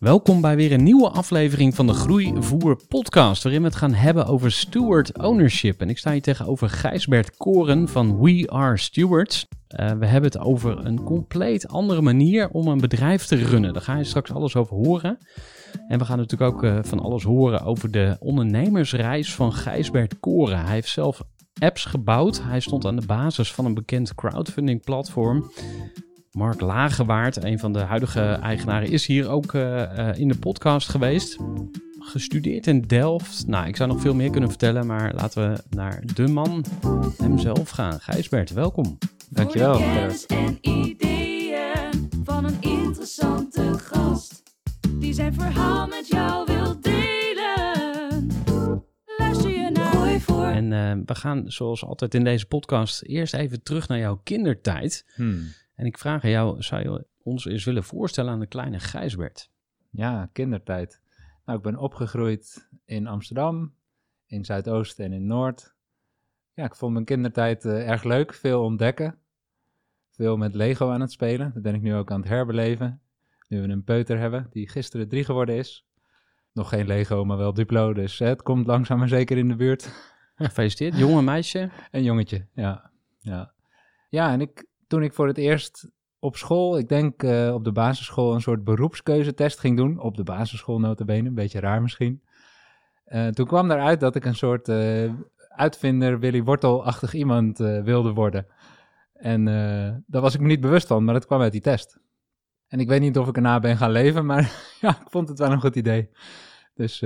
Welkom bij weer een nieuwe aflevering van de Groeivoer podcast, waarin we het gaan hebben over steward ownership. En ik sta hier tegenover Gijsbert Koren van We Are Stewards. Eh, we hebben het over een compleet andere manier om een bedrijf te runnen. Daar ga je straks alles over horen. En we gaan natuurlijk ook eh, van alles horen over de ondernemersreis van Gijsbert Koren. Hij heeft zelf apps gebouwd. Hij stond aan de basis van een bekend crowdfunding platform. Mark Lagewaard, een van de huidige eigenaren, is hier ook eh, eh, in de podcast geweest. Gestudeerd in Delft. Nou, ik zou nog veel meer kunnen vertellen, maar laten we naar de man hemzelf gaan. Gijsbert, welkom. Dankjewel. Voor de kennis en ideeën van een interessante gast. Die zijn verhaal met jou wil delen. Luister je naar Gooi voor. En eh, we gaan zoals altijd in deze podcast eerst even terug naar jouw kindertijd. Hmm. En ik vraag aan jou, zou je ons eens willen voorstellen aan de kleine Gijsbert? Ja, kindertijd. Nou, ik ben opgegroeid in Amsterdam, in Zuidoost en in Noord. Ja, ik vond mijn kindertijd eh, erg leuk. Veel ontdekken. Veel met Lego aan het spelen. Dat ben ik nu ook aan het herbeleven. Nu we een peuter hebben, die gisteren drie geworden is. Nog geen Lego, maar wel Duplo. Dus eh, het komt langzaam maar zeker in de buurt. Gefeliciteerd, jonge meisje. Een jongetje, ja. Ja, ja en ik, toen ik voor het eerst op school, ik denk eh, op de basisschool, een soort beroepskeuzetest ging doen. Op de basisschool notabene, een beetje raar misschien. Eh, toen kwam eruit dat ik een soort eh, uitvinder, Willy Wortel-achtig iemand wilde worden. En daar was ik me niet bewust van, maar dat kwam uit die test. En ik weet niet of ik erna ben gaan leven, maar ja, ik vond het wel een goed idee. Dus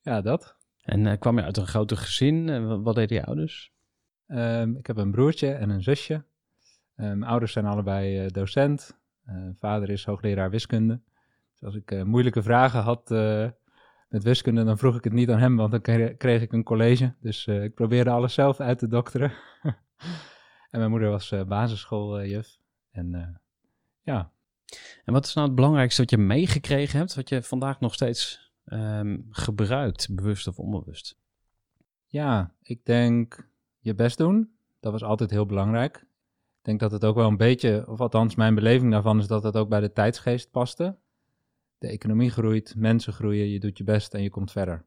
ja, dat. En kwam je uit een groter gezin? Wat- wat deden je ouders? Ehm, ik heb een broertje en een zusje. Mijn ouders zijn allebei eh, docent. Eh, vader is hoogleraar wiskunde. Dus als ik eh, moeilijke vragen had met wiskunde, dan vroeg ik het niet aan hem, want dan kre- kreeg ik een college. Dus ik probeerde alles zelf uit te dokteren. en mijn moeder was basisschooljuf. en ja, En wat is nou het belangrijkste wat je meegekregen hebt, wat je vandaag nog steeds ehm, gebruikt, bewust of onbewust? Ja, ik denk je best doen. Dat was altijd heel belangrijk. Ik denk dat het ook wel een beetje, of althans mijn beleving daarvan is dat het ook bij de tijdsgeest paste. De economie groeit, mensen groeien, je doet je best en je komt verder.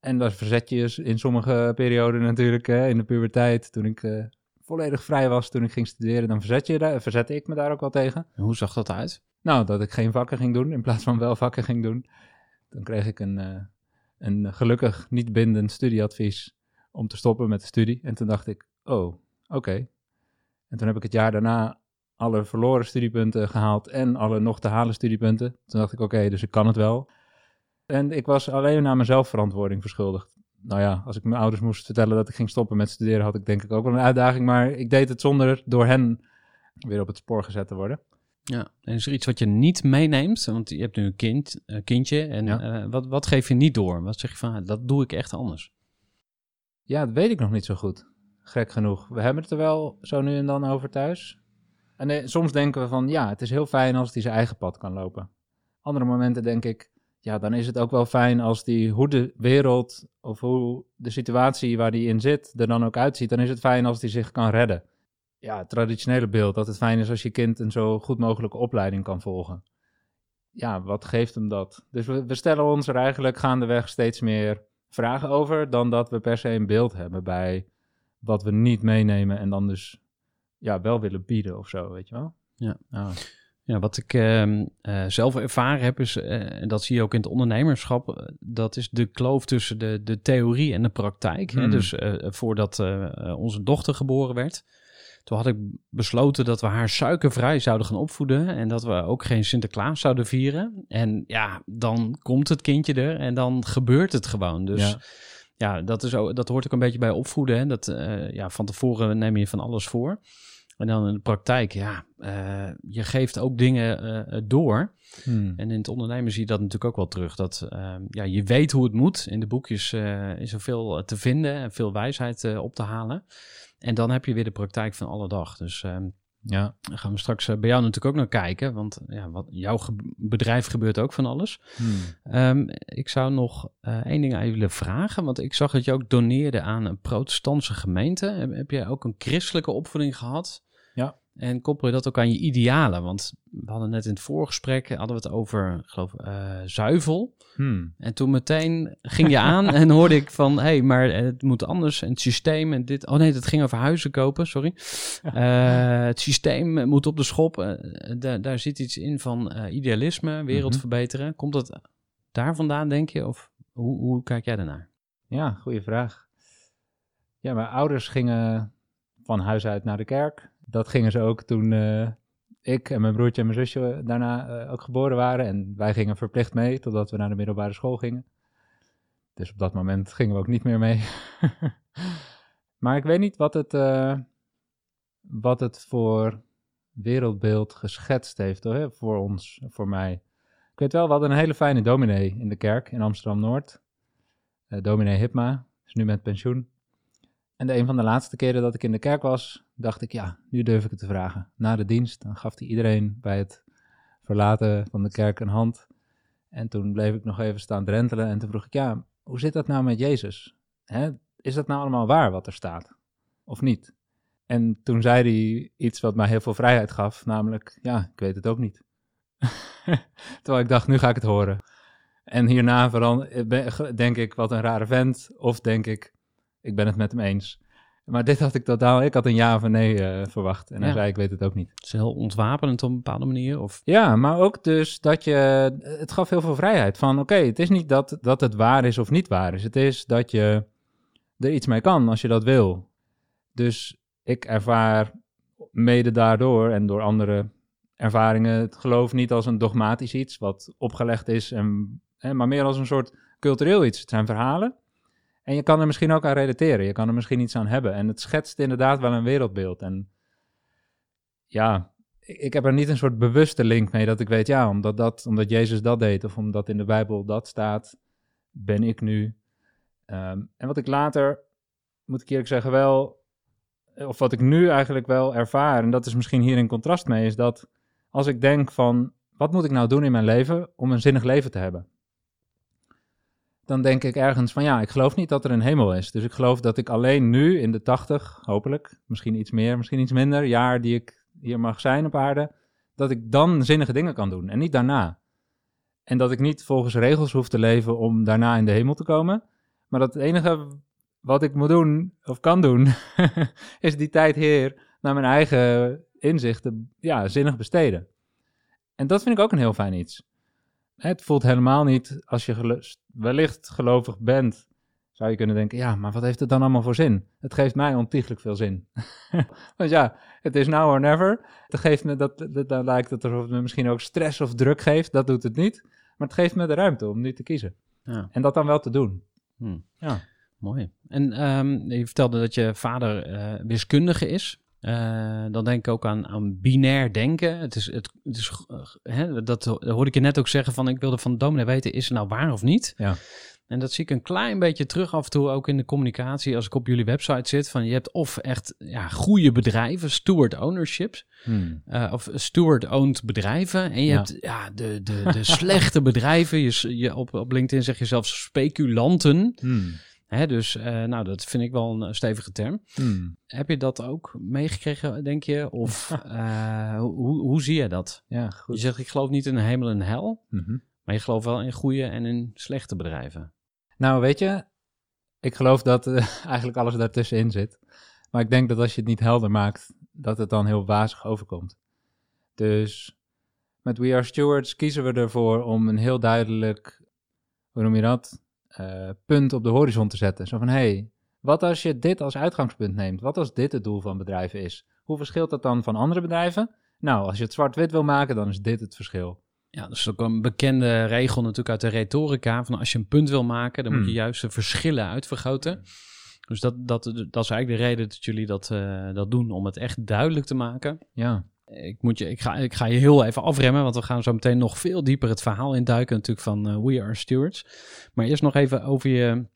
En daar verzet je je in sommige perioden natuurlijk, hè, in de puberteit, toen ik eh, volledig vrij was, toen ik ging studeren, dan verzet je daar, verzette ik me daar ook wel tegen. En hoe zag dat uit? Nou, dat ik geen vakken ging doen in plaats van wel vakken ging doen. Dan kreeg ik een, eh, een gelukkig niet bindend studieadvies om te stoppen met de studie. En toen dacht ik, oh, oké. En toen heb ik het jaar daarna alle verloren studiepunten gehaald en alle nog te halen studiepunten. Toen dacht ik, oké, dus ik kan het wel. En ik was alleen naar mezelf verantwoording verschuldigd. Nou ja, als ik mijn ouders moest vertellen dat ik ging stoppen met studeren, had ik denk ik ook wel een uitdaging. Maar ik deed het zonder door hen weer op het spoor gezet te worden. Ja. En is er iets wat je niet meeneemt? Want je hebt nu een kind, een kindje. En Ja. eh, wat, wat geef je niet door? Wat zeg je van, ah, dat doe ik echt anders? Ja, dat weet ik nog niet zo goed. Gek genoeg. We hebben het er wel zo nu en dan over thuis. En eh, soms denken we van, ja, het is heel fijn als hij zijn eigen pad kan lopen. Andere momenten denk ik, ja, dan is het ook wel fijn als die, hoe de wereld of hoe de situatie waar hij in zit er dan ook uitziet, dan is het fijn als hij zich kan redden. ja, het traditionele beeld dat het fijn is als je kind een zo goed mogelijke opleiding kan volgen. Ja, wat geeft hem dat? Dus we, we stellen ons er eigenlijk gaandeweg steeds meer vragen over dan dat we per se een beeld hebben bij wat we niet meenemen en dan dus ja, wel willen bieden of zo, weet je wel? Ja. Ja, wat ik ehm, eh, zelf ervaren heb, is, eh, en dat zie je ook in het ondernemerschap, eh, dat is de kloof tussen de, de theorie en de praktijk. Hè? Hmm. Dus voordat onze dochter geboren werd, toen had ik besloten dat we haar suikervrij zouden gaan opvoeden en dat we ook geen Sinterklaas zouden vieren. En ja, dan komt het kindje er en dan gebeurt het gewoon. Dus Ja. Ja, dat, is ook, dat hoort ook een beetje bij opvoeden. Hè? Dat, eh, ja, van tevoren neem je van alles voor. En dan in de praktijk, ja, eh, je geeft ook dingen eh, door. Hmm. En in het ondernemen zie je dat natuurlijk ook wel terug. Dat eh, ja, je weet hoe het moet. In de boekjes is er veel te vinden en veel wijsheid op te halen. En dan heb je weer de praktijk van alle dag. Dus ehm, Ja. daar gaan we straks eh, bij jou natuurlijk ook naar kijken. Want ja, wat, jouw ge- bedrijf gebeurt ook van alles. Hmm. Ehm, ik zou nog eh, één ding aan je willen vragen. Want ik zag dat je ook doneerde aan een protestantse gemeente. Heb, heb jij ook een christelijke opvoeding gehad? En koppel je dat ook aan je idealen? Want we hadden net in het voorgesprek hadden we het over, geloof, eh, zuivel. Hmm. En toen meteen ging je aan en hoorde ik van, hé, hey, maar het moet anders. En het systeem en dit. Oh nee, dat ging over huizen kopen, sorry. Eh, het systeem moet op de schop. Eh, daar, daar zit iets in van eh, idealisme, wereld Mhm. verbeteren. Komt dat daar vandaan, denk je? Of hoe, hoe kijk jij daarnaar? Ja, goede vraag. Ja, mijn ouders gingen van huis uit naar de kerk. Dat gingen ze ook toen eh, ik en mijn broertje en mijn zusje daarna eh, ook geboren waren. En wij gingen verplicht mee totdat we naar de middelbare school gingen. Dus op dat moment gingen we ook niet meer mee. maar ik weet niet wat het, eh, wat het voor wereldbeeld geschetst heeft hoor, voor ons, voor mij. Ik weet wel, we hadden een hele fijne dominee in de kerk in Amsterdam-Noord. Eh, dominee Hipma, is nu met pensioen. En de een van de laatste keren dat ik in de kerk was, dacht ik, ja, nu durf ik het te vragen. Na de dienst, dan gaf hij iedereen bij het verlaten van de kerk een hand. En toen bleef ik nog even staan drentelen en toen vroeg ik, ja, hoe zit dat nou met Jezus? Hè? Is dat nou allemaal waar wat er staat? Of niet? En toen zei hij iets wat mij heel veel vrijheid gaf, namelijk, ja, ik weet het ook niet. Terwijl ik dacht, nu ga ik het horen. En hierna ben- denk ik, wat een rare vent. Of denk ik, ik ben het met hem eens. Maar dit had ik totaal, ik had een ja of een nee eh, verwacht. En hij zei, ik weet het ook niet. Het is heel ontwapenend op een bepaalde manier. Of Ja, maar ook dus dat je, het gaf heel veel vrijheid. Van oké, het is niet dat, dat het waar is of niet waar is. Het is dat je er iets mee kan als je dat wil. Dus ik ervaar mede daardoor en door andere ervaringen het geloof niet als een dogmatisch iets wat opgelegd is, en, hè, maar meer als een soort cultureel iets. Het zijn verhalen. En je kan er misschien ook aan relateren. Je kan er misschien iets aan hebben. En het schetst inderdaad wel een wereldbeeld. En ja, ik heb er niet een soort bewuste link mee dat ik weet, ja, omdat, dat, omdat Jezus dat deed of omdat in de Bijbel dat staat, ben ik nu. Ehm, en wat ik later, moet ik eerlijk zeggen, wel, of wat ik nu eigenlijk wel ervaar, en dat is misschien hier in contrast mee, is dat als ik denk van, wat moet ik nou doen in mijn leven om een zinnig leven te hebben? Dan denk ik ergens van, ja, ik geloof niet dat er een hemel is. Dus ik geloof dat ik alleen nu in de tachtig, hopelijk, misschien iets meer, misschien iets minder, jaar die ik hier mag zijn op aarde, dat ik dan zinnige dingen kan doen en niet daarna. En dat ik niet volgens regels hoef te leven om daarna in de hemel te komen, maar dat het enige wat ik moet doen of kan doen, is die tijd hier naar mijn eigen inzichten ja, zinnig besteden. En dat vind ik ook een heel fijn iets. Het voelt helemaal niet, als je wellicht gelovig bent, zou je kunnen denken, ja, maar wat heeft het dan allemaal voor zin? Het geeft mij ontiegelijk veel zin. Want ja, het is now or never. Het geeft me dat, dat, dan lijkt het alsof het me misschien ook stress of druk geeft. Dat doet het niet. Maar het geeft me de ruimte om nu te kiezen. Ja. En dat dan wel te doen. Hm. Ja. Mooi. En ehm, je vertelde dat je vader eh, wiskundige is. Eh, dan denk ik ook aan, aan binair denken. Het is, het, het is, eh, hè, dat hoorde ik je net ook zeggen van ik wilde van de dominee weten, is het nou waar of niet? Ja. En dat zie ik een klein beetje terug af en toe ook in de communicatie als ik op jullie website zit. Van je hebt of echt ja, goede bedrijven, steward ownerships, Hmm. eh, of steward-owned bedrijven. En je Ja. hebt ja, de, de, de slechte bedrijven. Je, je, op, op LinkedIn zeg je zelfs speculanten. Hmm. Hè, dus eh, nou, dat vind ik wel een eh, stevige term. Hmm. Heb je dat ook meegekregen, denk je? Of eh, hoe, hoe zie je dat? Ja, Je goed. zegt, ik geloof niet in een hemel en hel, Mhm. maar je gelooft wel in goede en in slechte bedrijven. Nou, weet je, ik geloof dat eigenlijk alles daartussenin zit. Maar ik denk dat als je het niet helder maakt, dat het dan heel wazig overkomt. Dus met We Are Stewards kiezen we ervoor om een heel duidelijk, hoe noem je dat, eh, punt op de horizon te zetten. Zo van, hé, hey, wat als je dit als uitgangspunt neemt? Wat als dit het doel van bedrijven is? Hoe verschilt dat dan van andere bedrijven? Nou, als je het zwart-wit wil maken, dan is dit het verschil. Ja, dat is ook een bekende regel natuurlijk uit de retorica. Van als je een punt wil maken, dan moet je Hmm. juist de verschillen uitvergroten. Dus dat, dat, dat is eigenlijk de reden dat jullie dat, eh, dat doen, om het echt duidelijk te maken. Ja, Ik, moet je, ik, ga, ik ga je heel even afremmen, want we gaan zo meteen nog veel dieper het verhaal induiken natuurlijk van eh, We Are Stewards. Maar eerst nog even over je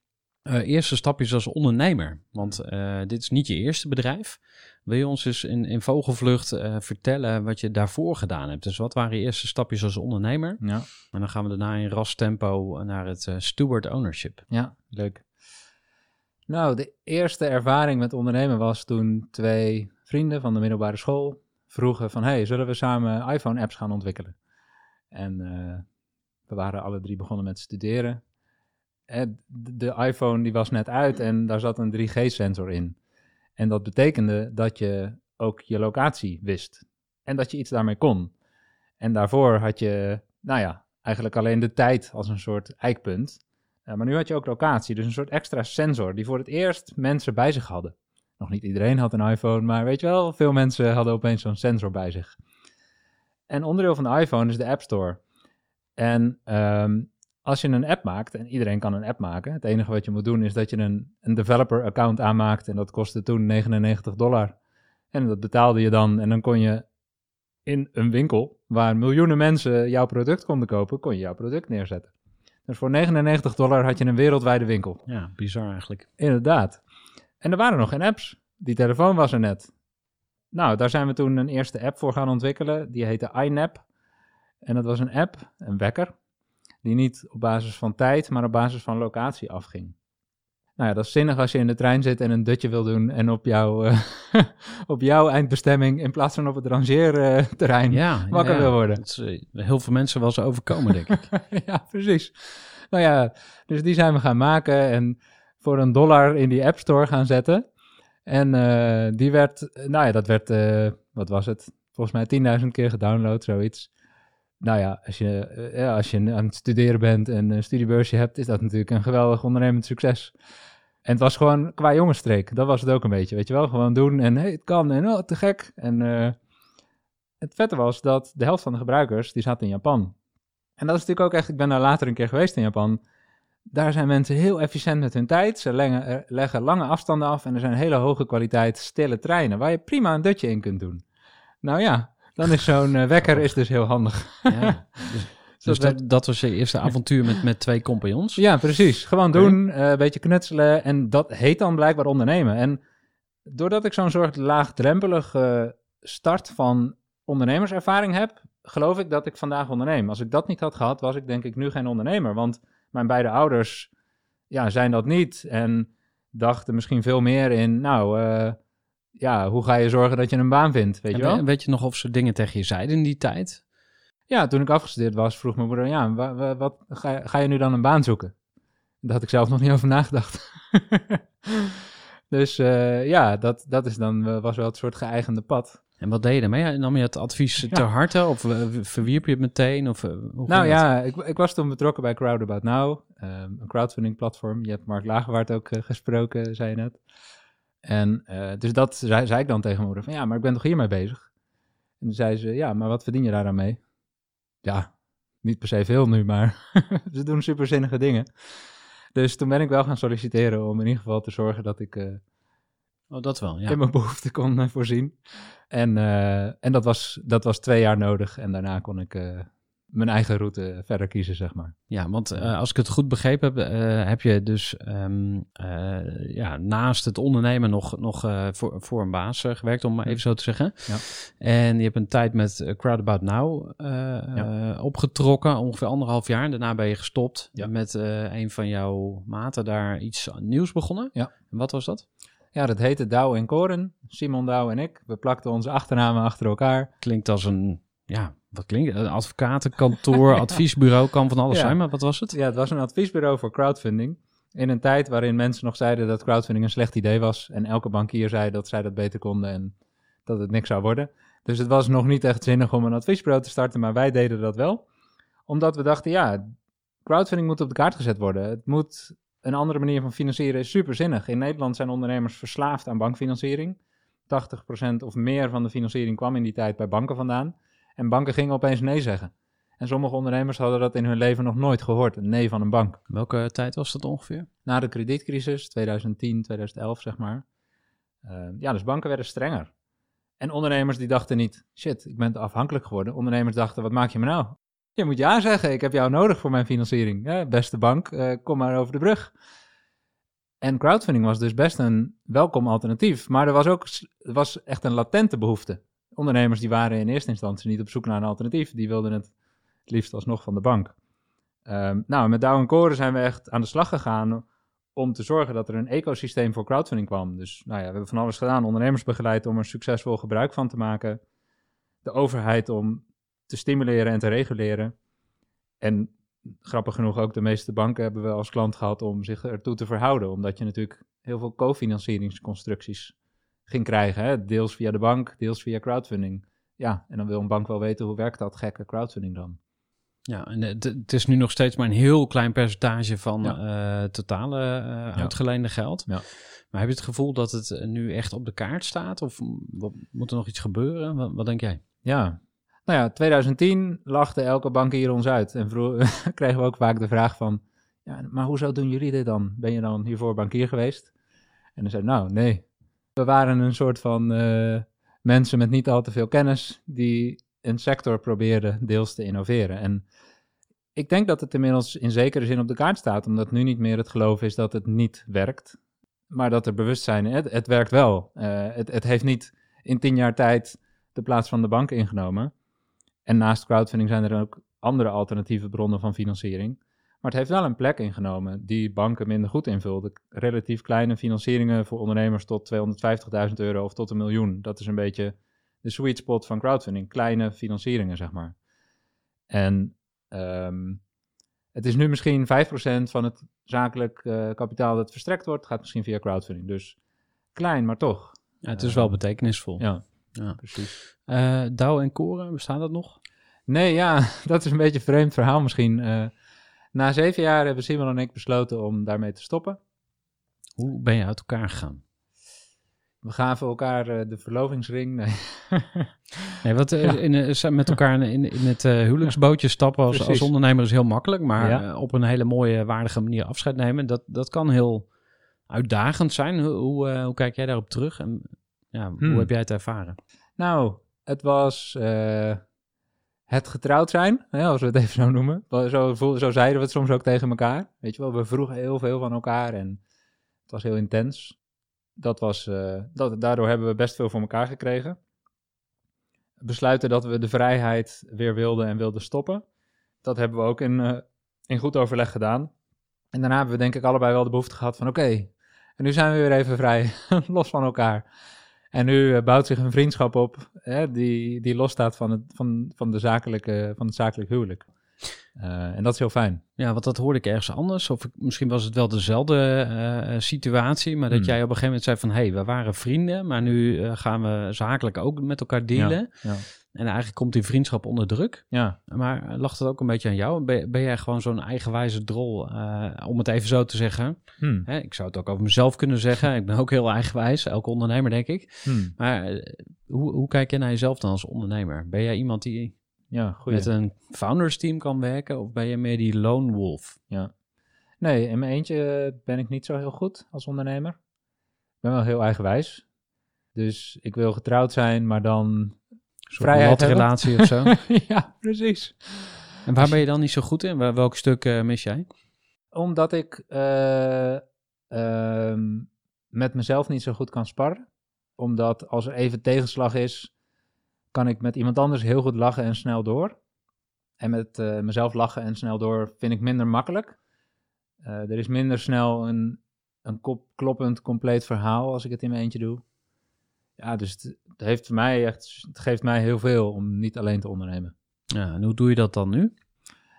eh, eerste stapjes als ondernemer. Want eh, dit is niet je eerste bedrijf. Wil je ons eens in, in vogelvlucht vertellen wat je daarvoor gedaan hebt? Dus wat waren je eerste stapjes als ondernemer? ja, En dan gaan we daarna in ras tempo naar het steward ownership. Ja, leuk. Nou, de eerste ervaring met ondernemen was toen twee vrienden van de middelbare school vroegen van... hey, zullen we samen iPhone-apps gaan ontwikkelen? En eh, we waren alle drie begonnen met studeren. En de iPhone die was net uit en daar zat een 3G-sensor in. En dat betekende dat je ook je locatie wist. En dat je iets daarmee kon. En daarvoor had je, nou ja, eigenlijk alleen de tijd als een soort eikpunt. Uh, maar nu had je ook locatie, dus een soort extra sensor die voor het eerst mensen bij zich hadden. Nog niet iedereen had een iPhone, maar weet je wel, veel mensen hadden opeens zo'n sensor bij zich. En onderdeel van de iPhone is de App Store. En ehm, als je een app maakt, en iedereen kan een app maken, het enige wat je moet doen is dat je een, een developer account aanmaakt en dat kostte toen 99 dollar. En dat betaalde je dan en dan kon je in een winkel waar miljoenen mensen jouw product konden kopen, kon je jouw product neerzetten. Dus voor 99 dollar had je een wereldwijde winkel. Ja, bizar eigenlijk. Inderdaad. En er waren nog geen apps. Die telefoon was er net. Nou, daar zijn we toen een eerste app voor gaan ontwikkelen. Die heette iNap. En dat was een app, een wekker, die niet op basis van tijd, maar op basis van locatie afging. Nou ja, dat is zinnig als je in de trein zit en een dutje wil doen en op, jouw eh, op jouw eindbestemming in plaats van op het rangeerterrein Ja, wakker ja. wil worden. Dat is, eh, heel veel mensen wel eens overkomen, denk ik. ja, precies. Nou ja, dus die zijn we gaan maken en voor een dollar in die App Store gaan zetten. En eh, die werd, nou ja, dat werd, eh, wat was het? Volgens mij 10.000 keer gedownload, zoiets. Nou ja, als je, eh, als je aan het studeren bent en een studiebeursje hebt, is dat natuurlijk een geweldig ondernemend succes. En het was gewoon qua jongensstreek, dat was het ook een beetje, weet je wel. Gewoon doen en hey, het kan en oh, te gek. En het vette was dat de helft van de gebruikers, die zaten in Japan. En dat is natuurlijk ook echt, ik ben daar later een keer geweest in Japan. Daar zijn mensen heel efficiënt met hun tijd. Ze leggen, eh, leggen lange afstanden af en er zijn hele hoge kwaliteit stille treinen waar je prima een dutje in kunt doen. Nou ja, dan is zo'n eh, wekker is dus heel handig. Ja. Dus dat dat, dat was je eerste avontuur met, met twee compagnons? Ja, precies. Gewoon doen, eh, een beetje knutselen en dat heet dan blijkbaar ondernemen. En doordat ik zo'n soort laagdrempelige start van ondernemerservaring heb, geloof ik dat ik vandaag onderneem. Als ik dat niet had gehad, was ik denk ik nu geen ondernemer. Want mijn beide ouders ja, zijn dat niet en dachten misschien veel meer in, nou, eh, ja, hoe ga je zorgen dat je een baan vindt, weet En je wel? we- weet je nog of ze dingen tegen je zeiden in die tijd? Ja, toen ik afgestudeerd was, vroeg mijn moeder, ja, wa- wa- wat, ga, je- ga je nu dan een baan zoeken? Daar had ik zelf nog niet over nagedacht. dus eh, ja, dat, dat is dan, eh, was wel het soort geëigende pad. En wat deed je daarmee? Nam je het advies Ja. ter harte of eh, verwierp je het meteen? Of, eh, hoe nou ja, ik, ik was toen betrokken bij Crowd About Now, ehm, een crowdfunding platform. Je hebt Mark Lagerwaard ook eh, gesproken, zei je net. En dus dat zei, zei ik dan tegen mijn moeder, van ja, maar ik ben toch hiermee bezig? En toen zei ze, ja, maar wat verdien je daar dan mee? Ja, niet per se veel nu, maar ze doen superzinnige dingen. Dus toen ben ik wel gaan solliciteren om in ieder geval te zorgen dat ik Oh, dat wel, ja. in mijn behoeften kon eh, voorzien. En, eh, en dat, was, dat was twee jaar nodig en daarna kon ik, eh, mijn eigen route verder kiezen, zeg maar. Ja, want als ik het goed begrepen heb, heb je dus ehm, eh, ja, naast het ondernemen nog, nog voor, voor een baas gewerkt, om maar even zo te zeggen. Ja. En je hebt een tijd met Crowd About Now opgetrokken, ongeveer anderhalf jaar. En daarna ben je gestopt Ja. met een van jouw maten daar iets nieuws begonnen. Ja. En wat was dat? Ja, dat heette Douw en Koren. Simon Douw en ik. We plakten onze achternamen achter elkaar. Klinkt als een, ja, wat klinkt Een advocatenkantoor, adviesbureau, kan van alles Ja. zijn, maar wat was het? Ja, het was een adviesbureau voor crowdfunding. In een tijd waarin mensen nog zeiden dat crowdfunding een slecht idee was. En elke bankier zei dat zij dat beter konden en dat het niks zou worden. Dus het was nog niet echt zinnig om een adviesbureau te starten, maar wij deden dat wel. Omdat we dachten, ja, crowdfunding moet op de kaart gezet worden. Het moet een andere manier van financieren is superzinnig. In Nederland zijn ondernemers verslaafd aan bankfinanciering. 80% of meer van de financiering kwam in die tijd bij banken vandaan. En banken gingen opeens nee zeggen. En sommige ondernemers hadden dat in hun leven nog nooit gehoord, een nee van een bank. Welke tijd was dat ongeveer? Na de kredietcrisis, 2010, 2011 zeg maar. eh, ja, dus banken werden strenger. En ondernemers die dachten niet, shit, ik ben afhankelijk geworden. Ondernemers dachten, wat maak je me nou? Je moet ja zeggen, ik heb jou nodig voor mijn financiering. Beste bank, eh, kom maar over de brug. En crowdfunding was dus best een welkom alternatief. Maar er was ook er was echt een latente behoefte. Ondernemers die waren in eerste instantie niet op zoek naar een alternatief. Die wilden het liefst alsnog van de bank. Ehm, nou, met Douw Koren zijn we echt aan de slag gegaan om te zorgen dat er een ecosysteem voor crowdfunding kwam. Dus nou ja, we hebben van alles gedaan. Ondernemers begeleid om er succesvol gebruik van te maken. De overheid om te stimuleren en te reguleren. En grappig genoeg ook de meeste banken hebben we als klant gehad om zich ertoe te verhouden. Omdat je natuurlijk heel veel cofinancieringsconstructies ging krijgen. Hè? Deels via de bank, deels via crowdfunding. Ja, en dan wil een bank wel weten hoe werkt dat gekke crowdfunding dan. Ja, en het, is nu nog steeds maar een heel klein percentage van eh totale eh, uitgeleende geld. Ja. Maar heb je het gevoel dat het nu echt op de kaart staat? Of moet er nog iets gebeuren? Wat, wat denk jij? Ja. Nou ja, 2010 lachte elke bankier ons uit. En kregen we ook vaak de vraag van... Ja, maar hoezo doen jullie dit dan? Ben je dan hiervoor bankier geweest? En dan zei nou, nee. We waren een soort van eh, mensen met niet al te veel kennis... die een sector probeerden deels te innoveren. En ik denk dat het inmiddels in zekere zin op de kaart staat... omdat nu niet meer het geloof is dat het niet werkt... maar dat er bewustzijn... Het, het werkt wel. Eh, het, het heeft niet in tien jaar tijd de plaats van de bank ingenomen... En naast crowdfunding zijn er ook andere alternatieve bronnen van financiering. Maar het heeft wel een plek ingenomen die banken minder goed invulden. Relatief kleine financieringen voor ondernemers tot 250.000 euro of tot een miljoen. Dat is een beetje de sweet spot van crowdfunding. Kleine financieringen, zeg maar. En ehm, het is nu misschien 5% van het zakelijk eh, kapitaal dat verstrekt wordt, gaat misschien via crowdfunding. Dus klein, maar toch. Ja, het is wel betekenisvol. Ja, Ja. precies. Eh, Douw en Koren, bestaat dat nog? Nee, ja, dat is een beetje een vreemd verhaal misschien. Eh, na zeven jaar hebben Simon en ik besloten om daarmee te stoppen. Hoe ben je uit elkaar gegaan? We gaven elkaar eh, de verlovingsring. Nee. Nee, wat Ja. in, met elkaar in, het eh, huwelijksbootje stappen als, als ondernemer is heel makkelijk. Maar Ja. op een hele mooie, waardige manier afscheid nemen, dat, dat kan heel uitdagend zijn. Hoe, hoe, hoe kijk jij daarop terug? En ja, hoe Hmm. heb jij het ervaren? nou, het was eh, het getrouwd zijn, hè, als we het even zo noemen. Zo, zo zeiden we het soms ook tegen elkaar. Weet je wel, we vroegen heel veel van elkaar en het was heel intens. Dat was, eh, dat, daardoor hebben we best veel voor elkaar gekregen. Besluiten dat we de vrijheid weer wilden en wilden stoppen. Dat hebben we ook in, eh, in goed overleg gedaan. En daarna hebben we denk ik allebei wel de behoefte gehad van oké, en nu zijn we weer even vrij, los van elkaar. En nu eh, bouwt zich een vriendschap op hè, die, die losstaat van het, van, van, de zakelijke, van het zakelijk huwelijk. Eh, en dat is heel fijn. Ja, want dat hoorde ik ergens anders. Of ik- misschien was het wel dezelfde eh, situatie. Maar dat Hmm. jij op een gegeven moment zei van... hé, hey, we waren vrienden, maar nu gaan we zakelijk ook met elkaar dealen. Ja, En eigenlijk komt die vriendschap onder druk. ja. Maar eh, lag het ook een beetje aan jou? Ben, ben jij gewoon zo'n eigenwijze drol, eh, om het even zo te zeggen? Hm, Hè, ik zou het ook over mezelf kunnen zeggen. Ik ben ook heel eigenwijs, elke ondernemer denk ik. hm. Maar eh, hoe, hoe kijk jij naar jezelf dan als ondernemer? Ben jij iemand die Ja, goeie. met een founders team kan werken? Of ben je meer die lone wolf? Ja. Nee, in mijn eentje ben ik niet zo heel goed als ondernemer. Ik ben wel heel eigenwijs. Dus ik wil getrouwd zijn, maar dan Vrijheid relatie of zo? ja, precies. En waar ben je dan niet zo goed in? Welk stuk eh, mis jij? Omdat ik eh, ehm, met mezelf niet zo goed kan sparren. Omdat als er even tegenslag is, kan ik met iemand anders heel goed lachen en snel door. En met eh, mezelf lachen en snel door vind ik minder makkelijk. Er is minder snel een, een kop, kloppend, compleet verhaal als ik het in mijn eentje doe. Ja, dus het, het heeft voor mij echt, het geeft mij heel veel om niet alleen te ondernemen. Ja, en hoe doe je dat dan nu?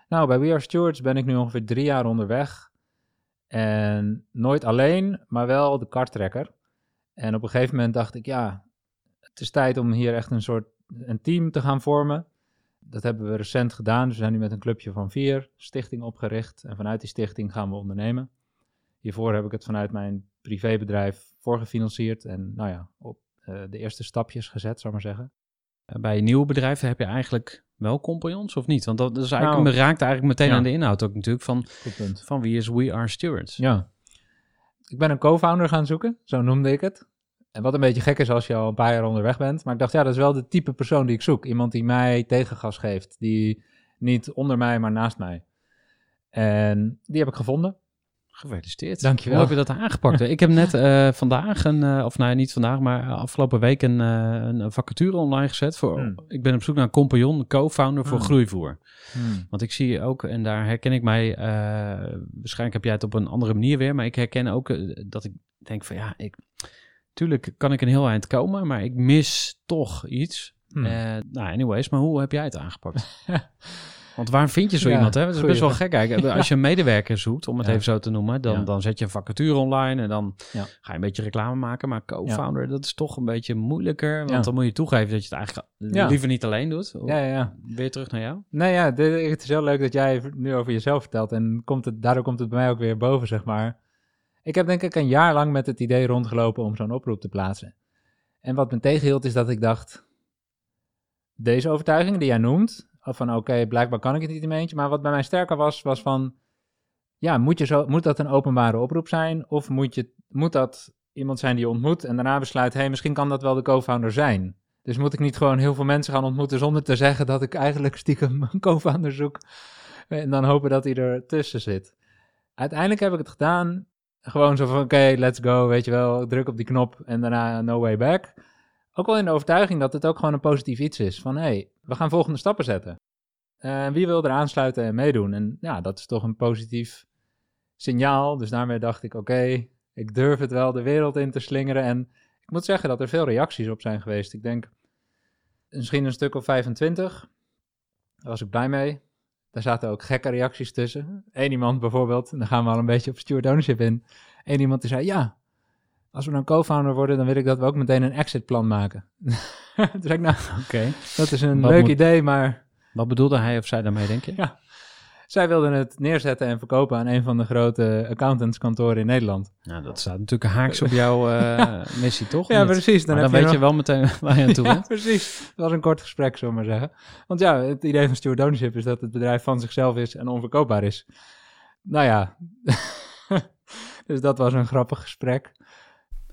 Nou, bij We Are Stewards ben ik nu ongeveer drie jaar onderweg. En nooit alleen, maar wel de karttrekker. En op een gegeven moment dacht ik, ja, het is tijd om hier echt een soort een team te gaan vormen. Dat hebben we recent gedaan. Dus we zijn nu met een clubje van vier, stichting opgericht. En vanuit die stichting gaan we ondernemen. Hiervoor heb ik het vanuit mijn privébedrijf voorgefinancierd. En nou ja, op de eerste stapjes gezet, zou maar zeggen. Eh, Bij een nieuw bedrijf heb je eigenlijk wel compagnons of niet? Want dat is eigenlijk, Nou, me raakt eigenlijk meteen ja. aan de inhoud ook natuurlijk van, Goed punt. van wie is We Are Stewards. Ja. Ik ben een co-founder gaan zoeken, zo noemde ik het. En wat een beetje gek is als je al een paar jaar onderweg bent. Maar ik dacht, ja, dat is wel de type persoon die ik zoek. Iemand die mij tegengas geeft. Die niet onder mij, maar naast mij. En die heb ik gevonden. Gefeliciteerd. Dankjewel. Hoe heb je dat aangepakt? ik heb net eh, vandaag, een, eh, of nou niet vandaag, maar afgelopen week een, eh, een vacature online gezet. Voor, Hmm. Ik ben op zoek naar een compagnon, co-founder voor Hmm. groeivoer. Want ik zie ook, en daar herken ik mij, eh, waarschijnlijk heb jij het op een andere manier weer, maar ik herken ook eh, dat ik denk van ja, ik, tuurlijk kan ik een heel eind komen, maar ik mis toch iets. Hmm. Eh, nou, anyways, maar hoe heb jij het aangepakt? Want waar vind je zo Ja, iemand? Hè? Het is best wel gek. Kijk, als je een medewerker zoekt, om het even zo te noemen, dan, dan zet je een vacature online en dan ga je een beetje reclame maken. Maar co-founder, dat is toch een beetje moeilijker. Want dan moet je toegeven dat je het eigenlijk liever niet alleen doet. Ja, ja, ja. Weer terug naar jou. Nou ja, dit- het is heel leuk dat jij nu over jezelf vertelt. En komt het, daardoor komt het bij mij ook weer boven, zeg maar. Ik heb denk ik een jaar lang met het idee rondgelopen om zo'n oproep te plaatsen. En wat me tegenhield is dat ik dacht... Deze overtuiging die jij noemt, van oké, blijkbaar kan ik het niet in eentje. Maar wat bij mij sterker was, was van... Ja, moet, je zo, moet dat een openbare oproep zijn? Of moet, je, moet dat iemand zijn die je ontmoet en daarna besluit... hé, hey, misschien kan dat wel de co-founder zijn. Dus moet ik niet gewoon heel veel mensen gaan ontmoeten zonder te zeggen dat ik eigenlijk stiekem een co-founder zoek en dan hopen dat hij er tussen zit. Uiteindelijk heb ik het gedaan, gewoon zo van oké, let's go, weet je wel, druk op die knop en daarna no way back. Ook wel in de overtuiging dat het ook gewoon een positief iets is van hé, hey, we gaan volgende stappen zetten. Eh, wie wil er aansluiten en meedoen? En ja, dat is toch een positief signaal. Dus daarmee dacht ik oké, ik durf het wel de wereld in te slingeren en ik moet zeggen dat er veel reacties op zijn geweest. Ik denk misschien een stuk of 25. Daar was ik blij mee. Daar zaten ook gekke reacties tussen. Eén iemand bijvoorbeeld, en dan gaan we al een beetje op steward ownership in. Eén iemand die zei, ja, als we dan co-founder worden, dan wil ik dat we ook meteen een exitplan maken. Toen zei ik, nou, Oké. dat is een Wat leuk moet- idee, maar Wat bedoelde hij of zij daarmee, denk je? Ja. zij wilden het neerzetten en verkopen aan een van de grote accountantskantoren in Nederland. Nou, dat staat natuurlijk haaks op jouw eh, missie, toch? Ja, precies. Dan, heb weet je nog- wel meteen waar je aan toe Ja, bent. precies. Het was een kort gesprek, zullen we maar zeggen. Want ja, het idee van steward ownership is dat het bedrijf van zichzelf is en onverkoopbaar is. Nou ja, dus dat was een grappig gesprek.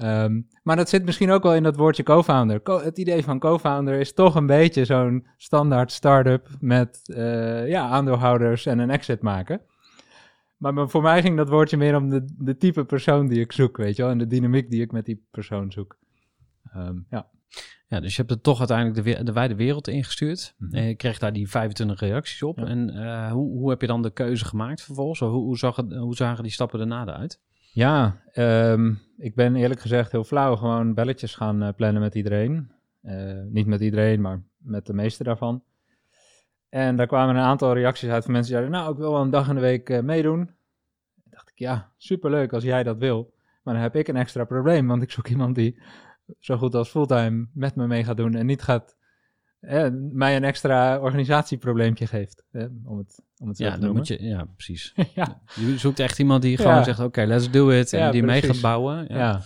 Ehm, maar dat zit misschien ook wel in dat woordje co-founder. Co- het idee van co-founder is toch een beetje zo'n standaard start-up met eh, ja, aandeelhouders en een exit maken. Maar voor mij ging dat woordje meer om de, de type persoon die ik zoek, weet je wel, en de dynamiek die ik met die persoon zoek. Ehm, ja. Ja, dus je hebt het toch uiteindelijk de, de wijde wereld ingestuurd. Mhm. En je kreeg daar die 25 reacties op. Ja. En eh, hoe, hoe heb je dan de keuze gemaakt vervolgens? Hoe, hoe, zag het, hoe zagen die stappen daarna eruit? Ja, ehm, ik ben eerlijk gezegd heel flauw gewoon belletjes gaan eh, plannen met iedereen. Eh, niet met iedereen, maar met de meeste daarvan. En daar kwamen een aantal reacties uit van mensen die zeiden, nou, ik wil wel een dag in de week eh, meedoen. Toen dacht ik, ja, superleuk als jij dat wil. Maar dan heb ik een extra probleem, want ik zoek iemand die zo goed als fulltime met me mee gaat doen en niet gaat eh, mij een extra organisatieprobleempje geeft, eh, om het, om het zo Ja, te dan noemen. moet je, ja, precies. ja. Je zoekt echt iemand die Ja. gewoon zegt, oké, let's do it. En Ja, die mee gaat bouwen. Ja.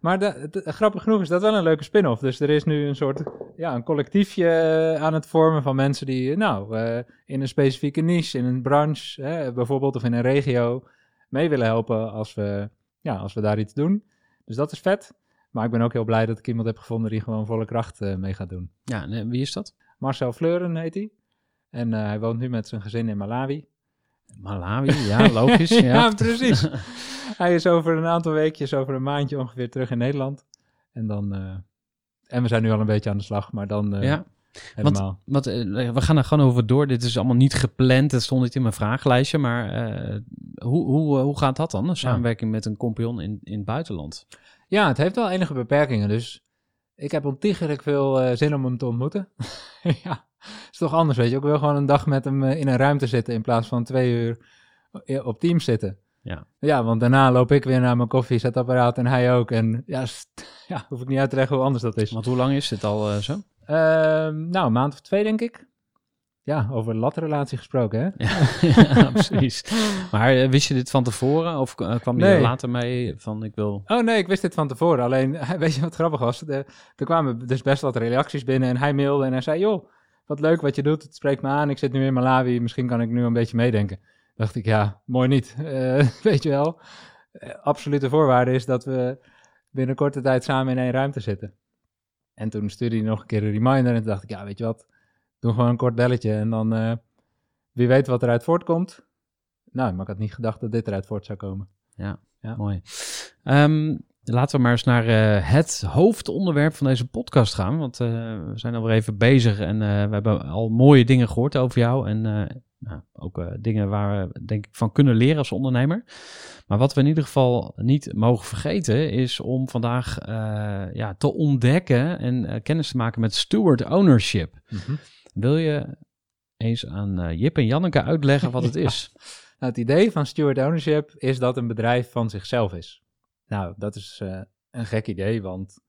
Maar de, het- grappig genoeg is dat wel een leuke spin-off. Dus er is nu een soort ja, een collectiefje eh, aan het vormen van mensen die, nou, eh, in een specifieke niche, in een branche, hè, bijvoorbeeld, of in een regio, mee willen helpen als we, ja, als we daar iets doen. Dus dat is vet. Maar ik ben ook heel blij dat ik iemand heb gevonden die gewoon volle kracht eh, mee gaat doen. Ja, en, eh, wie is dat? Marcel Fleuren heet hij. En eh, hij woont nu met zijn gezin in Malawi. Malawi, ja, logisch. ja. ja, precies. Hij is over een aantal weekjes, over een maandje ongeveer terug in Nederland. En dan, en we zijn nu al een beetje aan de slag, maar dan Ja, helemaal. want we gaan er gewoon over door. Dit is allemaal niet gepland. Het stond niet in mijn vragenlijstje. Maar hoe, hoe, hoe gaat dat dan? Een samenwerking met een compagnon in, in het buitenland? Ja, het heeft wel enige beperkingen, dus ik heb ontiegelijk veel eh, zin om hem te ontmoeten. ja, is toch anders, weet je. Ik wil gewoon een dag met hem eh, in een ruimte zitten in plaats van twee uur eh, op Teams zitten. Ja. Ja, want daarna loop ik weer naar mijn koffiezetapparaat en hij ook. En ja, ja, hoef ik niet uit te leggen hoe anders dat is. Want hoe lang is dit al zo? Ehm, nou, een maand of twee, denk ik. Ja, over latrelatie gesproken, hè? ja, precies. Maar eh, wist je dit van tevoren? Of eh, kwam je Nee. er later mee van ik wil... Oh nee, ik wist dit van tevoren. Alleen, weet je wat grappig was? De- er kwamen dus best wat reacties binnen en hij mailde en hij zei... joh, wat leuk wat je doet, het spreekt me aan. Ik zit nu in Malawi, misschien kan ik nu een beetje meedenken. Dacht ik, ja, mooi niet. Eh, weet je wel, Eh, absolute voorwaarde is dat we binnen korte tijd samen in één ruimte zitten. En toen stuurde hij nog een keer een reminder en toen dacht ik, ja, weet je wat, doe gewoon een kort belletje en dan eh, wie weet wat eruit voortkomt. Nou, maar ik had niet gedacht dat dit eruit voort zou komen. Ja. Mooi. Ehm, laten we maar eens naar eh, het hoofdonderwerp van deze podcast gaan. Want eh, we zijn alweer even bezig en we hebben al mooie dingen gehoord over jou. En nou, ook dingen waar we denk ik van kunnen leren als ondernemer. Maar wat we in ieder geval niet mogen vergeten is om vandaag ja, te ontdekken en kennis te maken met steward ownership. Wil je eens aan eh, Jip en Janneke uitleggen wat het Ja. is? Nou, het idee van steward ownership is dat een bedrijf van zichzelf is. Nou, dat is eh, een gek idee, want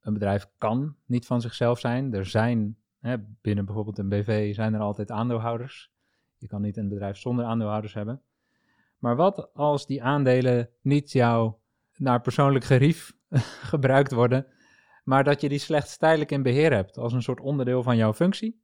een bedrijf kan niet van zichzelf zijn. Er zijn, hè, binnen bijvoorbeeld een BV, zijn er altijd aandeelhouders. Je kan niet een bedrijf zonder aandeelhouders hebben. Maar wat als die aandelen niet jou naar persoonlijk gerief gebruikt worden, maar dat je die slechts tijdelijk in beheer hebt als een soort onderdeel van jouw functie?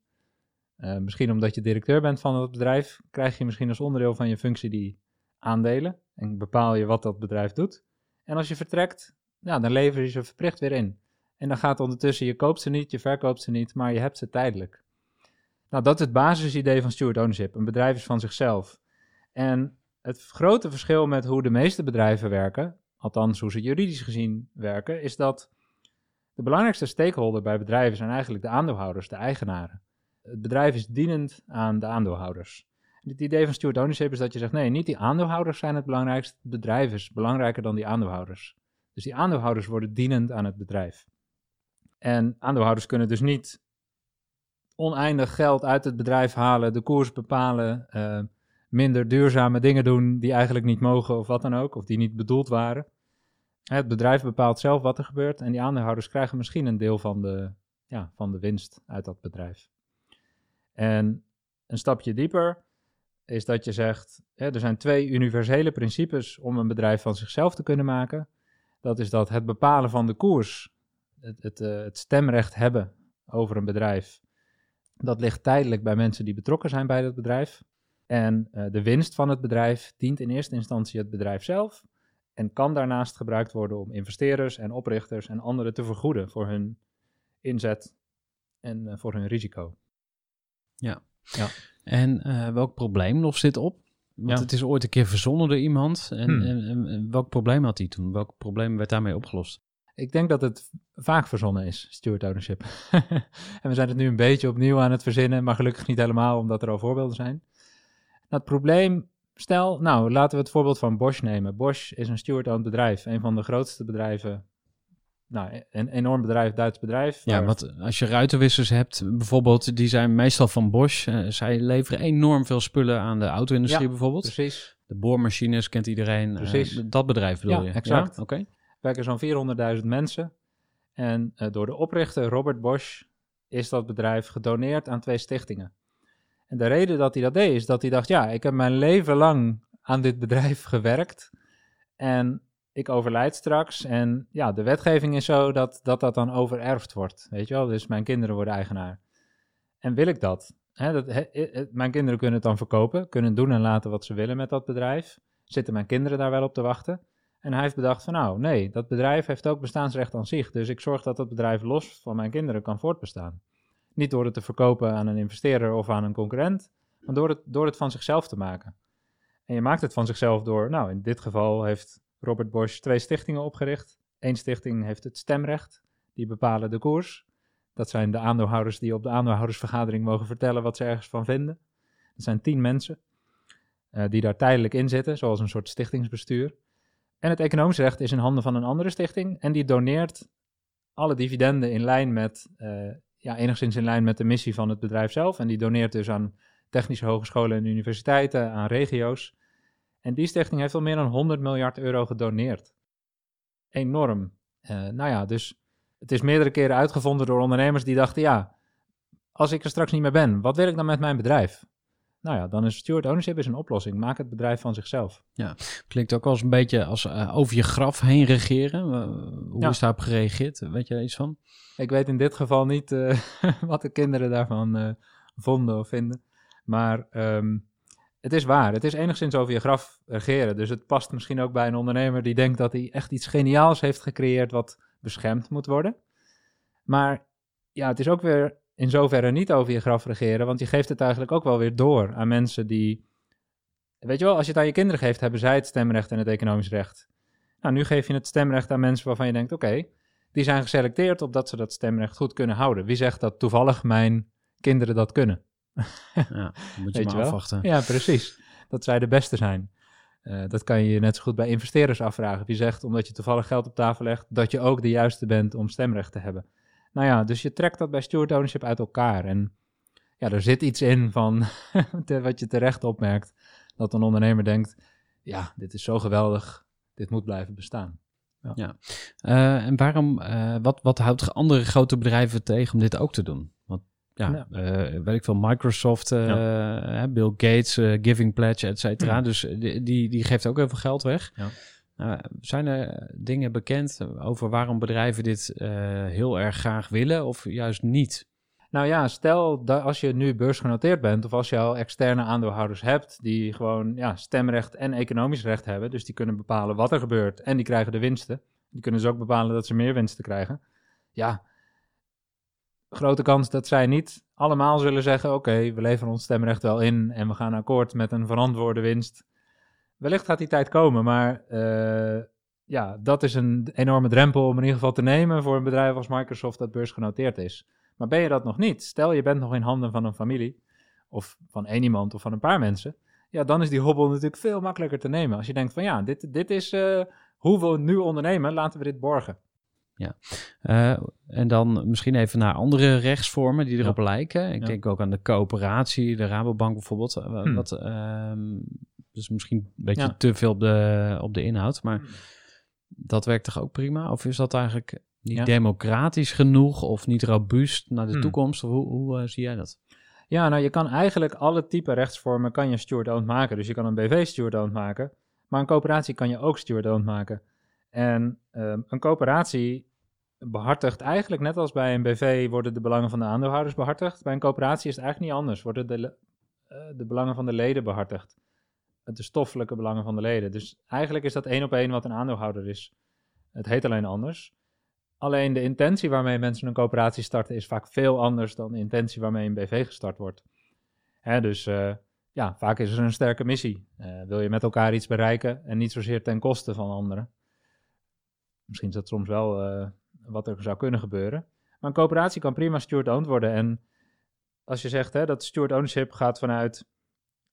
Eh, misschien omdat je directeur bent van het bedrijf, krijg je misschien als onderdeel van je functie die aandelen en bepaal je wat dat bedrijf doet. En als je vertrekt, nou, dan lever je ze verplicht weer in. En dan gaat ondertussen, je koopt ze niet, je verkoopt ze niet, maar je hebt ze tijdelijk. Nou, dat is het basisidee van steward ownership. Een bedrijf is van zichzelf. En het grote verschil met hoe de meeste bedrijven werken, althans hoe ze juridisch gezien werken, is dat de belangrijkste stakeholder bij bedrijven zijn eigenlijk de aandeelhouders, de eigenaren. Het bedrijf is dienend aan de aandeelhouders. Het idee van steward ownership is dat je zegt, nee, niet die aandeelhouders zijn het belangrijkste, het bedrijf is belangrijker dan die aandeelhouders. Dus die aandeelhouders worden dienend aan het bedrijf. En aandeelhouders kunnen dus niet oneindig geld uit het bedrijf halen, de koers bepalen, eh, minder duurzame dingen doen die eigenlijk niet mogen of wat dan ook, of die niet bedoeld waren. Het bedrijf bepaalt zelf wat er gebeurt en die aandeelhouders krijgen misschien een deel van de, ja, van de winst uit dat bedrijf. En een stapje dieper is dat je zegt, hè, er zijn twee universele principes om een bedrijf van zichzelf te kunnen maken. Dat is dat het bepalen van de koers, het, het, eh, stemrecht hebben over een bedrijf, dat ligt tijdelijk bij mensen die betrokken zijn bij dat bedrijf. En eh, de winst van het bedrijf dient in eerste instantie het bedrijf zelf en kan daarnaast gebruikt worden om investeerders en oprichters en anderen te vergoeden voor hun inzet en eh, voor hun risico. En eh, welk probleem lost dit op? Want Ja. het is ooit een keer verzonnen door iemand. En, Hmm. en, en- en welk probleem had hij toen? Welk probleem werd daarmee opgelost? Ik denk dat het vaak verzonnen is, steward ownership. en we zijn het nu een beetje opnieuw aan het verzinnen, maar gelukkig niet helemaal, omdat er al voorbeelden zijn. Nou, het probleem, stel, nou, laten we het voorbeeld van Bosch nemen. Bosch is een steward-owned bedrijf, een van de grootste bedrijven. Nou, een enorm bedrijf, Duits bedrijf. Ja, want als je ruitenwissers hebt, bijvoorbeeld, die zijn meestal van Bosch. Eh, zij leveren enorm veel spullen aan de auto-industrie Ja, bijvoorbeeld. Precies. De boormachines kent iedereen. eh, Precies. dat bedrijf bedoel Ja, je? exact. Ja? Oké. werken zo'n 400.000 mensen. En eh, door de oprichter Robert Bosch is dat bedrijf gedoneerd aan twee stichtingen. En de reden dat hij dat deed is dat hij dacht, ja, ik heb mijn leven lang aan dit bedrijf gewerkt. En ik overlijd straks. En ja, de wetgeving is zo dat dat, dat dan overerfd wordt. Weet je wel, dus mijn kinderen worden eigenaar. En wil ik dat? Dat mijn kinderen kunnen het dan verkopen, kunnen doen en laten wat ze willen met dat bedrijf. Zitten mijn kinderen daar wel op te wachten? En hij heeft bedacht van nou, nee, dat bedrijf heeft ook bestaansrecht aan zich. Dus ik zorg dat dat bedrijf los van mijn kinderen kan voortbestaan. Niet door het te verkopen aan een investeerder of aan een concurrent, maar door het, door het van zichzelf te maken. En je maakt het van zichzelf door, nou in dit geval heeft Robert Bosch twee stichtingen opgericht. Eén stichting heeft het stemrecht, die bepalen de koers. Dat zijn de aandeelhouders die op de aandeelhoudersvergadering mogen vertellen wat ze ergens van vinden. Dat zijn tien mensen eh, die daar tijdelijk in zitten, zoals een soort stichtingsbestuur. En het economisch recht is in handen van een andere stichting en die doneert alle dividenden in lijn met, eh, ja, enigszins in lijn met de missie van het bedrijf zelf. En die doneert dus aan technische hogescholen en universiteiten, aan regio's. En die stichting heeft al meer dan 100 miljard euro gedoneerd. Enorm. Eh, nou ja, dus het is meerdere keren uitgevonden door ondernemers die dachten, ja, als ik er straks niet meer ben, wat wil ik dan met mijn bedrijf? Nou ja, dan is steward ownership is een oplossing. Maak het bedrijf van zichzelf. Klinkt ook wel eens een beetje als eh, over je graf heen regeren. Eh, hoe Ja. is daarop gereageerd? Weet je daar iets van? Ik weet in dit geval niet wat de kinderen daarvan vonden of vinden. Maar ehm, het is waar. Het is enigszins over je graf regeren. Dus het past misschien ook bij een ondernemer die denkt dat hij echt iets geniaals heeft gecreëerd wat beschermd moet worden. Maar ja, het is ook weer in zoverre niet over je graf regeren, want je geeft het eigenlijk ook wel weer door aan mensen die. Weet je wel, als je het aan je kinderen geeft, hebben zij het stemrecht en het economisch recht. Nou, nu geef je het stemrecht aan mensen waarvan je denkt: oké, die zijn geselecteerd opdat ze dat stemrecht goed kunnen houden. Wie zegt dat toevallig mijn kinderen dat kunnen? Ja, moet je Weet maar je afwachten. Ja, precies. Dat zij de beste zijn. Eh, dat kan je je net zo goed bij investeerders afvragen. Wie zegt, omdat je toevallig geld op tafel legt, dat je ook de juiste bent om stemrecht te hebben. Nou ja, dus je trekt dat bij steward ownership uit elkaar. En ja, er zit iets in van wat je terecht opmerkt. Dat een ondernemer denkt, ja, dit is zo geweldig, dit moet blijven bestaan. Eh, en waarom, eh, wat, wat houdt andere grote bedrijven tegen om dit ook te doen? Ja, Ja. eh, weet ik veel, Microsoft, eh, Bill Gates, eh, Giving Pledge, et cetera. Ja. Dus die, die, geeft ook heel veel geld weg. Ja. Nou, zijn er dingen bekend over waarom bedrijven dit heel erg graag willen of juist niet? Nou ja, stel dat als je nu beursgenoteerd bent of als je al externe aandeelhouders hebt die gewoon ja, stemrecht en economisch recht hebben, dus die kunnen bepalen wat er gebeurt en die krijgen de winsten. Die kunnen dus ook bepalen dat ze meer winsten krijgen. Ja, grote kans dat zij niet allemaal zullen zeggen, oké, we leveren ons stemrecht wel in en we gaan akkoord met een verantwoorde winst. Wellicht gaat die tijd komen, maar eh, ja, dat is een enorme drempel om in ieder geval te nemen voor een bedrijf als Microsoft dat beursgenoteerd is. Maar ben je dat nog niet? Stel je bent nog in handen van een familie, of van één iemand of van een paar mensen. Ja, dan is die hobbel natuurlijk veel makkelijker te nemen. Als je denkt van ja, dit, dit is eh, hoe we nu ondernemen, laten we dit borgen. Eh, en dan misschien even naar andere rechtsvormen die erop Ja. lijken. Ik Ja. denk ook aan de coöperatie, de Rabobank bijvoorbeeld. Eh, Hmm. Wat, ehm, dus misschien een beetje Ja. te veel op de, op de inhoud. Maar dat werkt toch ook prima? Of is dat eigenlijk niet Ja. democratisch genoeg of niet robuust naar de Hmm. toekomst? Of hoe, hoe eh, zie jij dat? Ja, nou je kan eigenlijk alle type rechtsvormen kan je steward-owned maken. Dus je kan een BV steward-owned maken, maar een coöperatie kan je ook steward-owned maken. En ehm, een coöperatie behartigt eigenlijk, net als bij een BV worden de belangen van de aandeelhouders behartigd. Bij een coöperatie is het eigenlijk niet anders, worden de, eh, de belangen van de leden behartigd. De stoffelijke belangen van de leden. Dus eigenlijk is dat één op één wat een aandeelhouder is. Het heet alleen anders. Alleen de intentie waarmee mensen een coöperatie starten is vaak veel anders dan de intentie waarmee een BV gestart wordt. Hè, dus eh, ja, vaak is er een sterke missie. Eh, wil je met elkaar iets bereiken en niet zozeer ten koste van anderen. Misschien is dat soms wel eh, wat er zou kunnen gebeuren. Maar een coöperatie kan prima steward-owned worden. En als je zegt hè, dat steward ownership gaat vanuit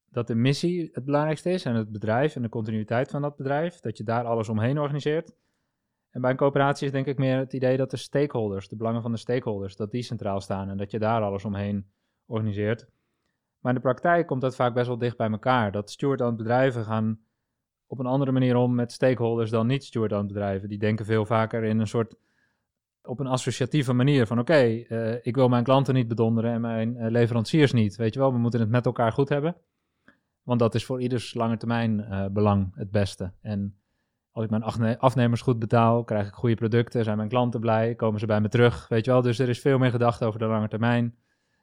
dat de missie het belangrijkste is en het bedrijf en de continuïteit van dat bedrijf, dat je daar alles omheen organiseert. En bij een coöperatie is denk ik meer het idee dat de stakeholders, de belangen van de stakeholders, dat die centraal staan en dat je daar alles omheen organiseert. Maar in de praktijk komt dat vaak best wel dicht bij elkaar. Dat steward-owned bedrijven gaan op een andere manier om met stakeholders dan niet steward-owned bedrijven. Die denken veel vaker in een soort op een associatieve manier van oké, eh, ik wil mijn klanten niet bedonderen en mijn eh, leveranciers niet. Weet je wel, we moeten het met elkaar goed hebben. Want dat is voor ieders lange termijn eh, belang het beste. En als ik mijn afne- afnemers goed betaal, krijg ik goede producten, zijn mijn klanten blij, komen ze bij me terug. Weet je wel, dus er is veel meer gedacht over de lange termijn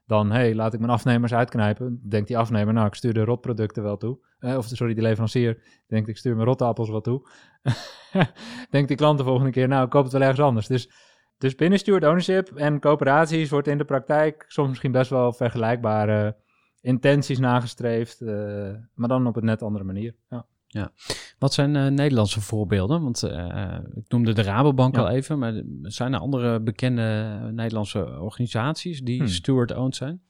dan, hey, laat ik mijn afnemers uitknijpen. Denkt die afnemer, nou, ik stuur de rotproducten wel toe. Eh, of sorry, die leverancier denkt, ik stuur mijn rotte appels wel toe. Denkt die klant de volgende keer, nou, ik koop het wel ergens anders. Dus, dus binnen steward ownership en coöperaties wordt in de praktijk soms misschien best wel vergelijkbare intenties nagestreefd, eh, maar dan op een net andere manier. Ja. Wat zijn eh, Nederlandse voorbeelden? Want eh, ik noemde de Rabobank Ja. al even, maar zijn er andere bekende Nederlandse organisaties die Hmm. steward-owned zijn?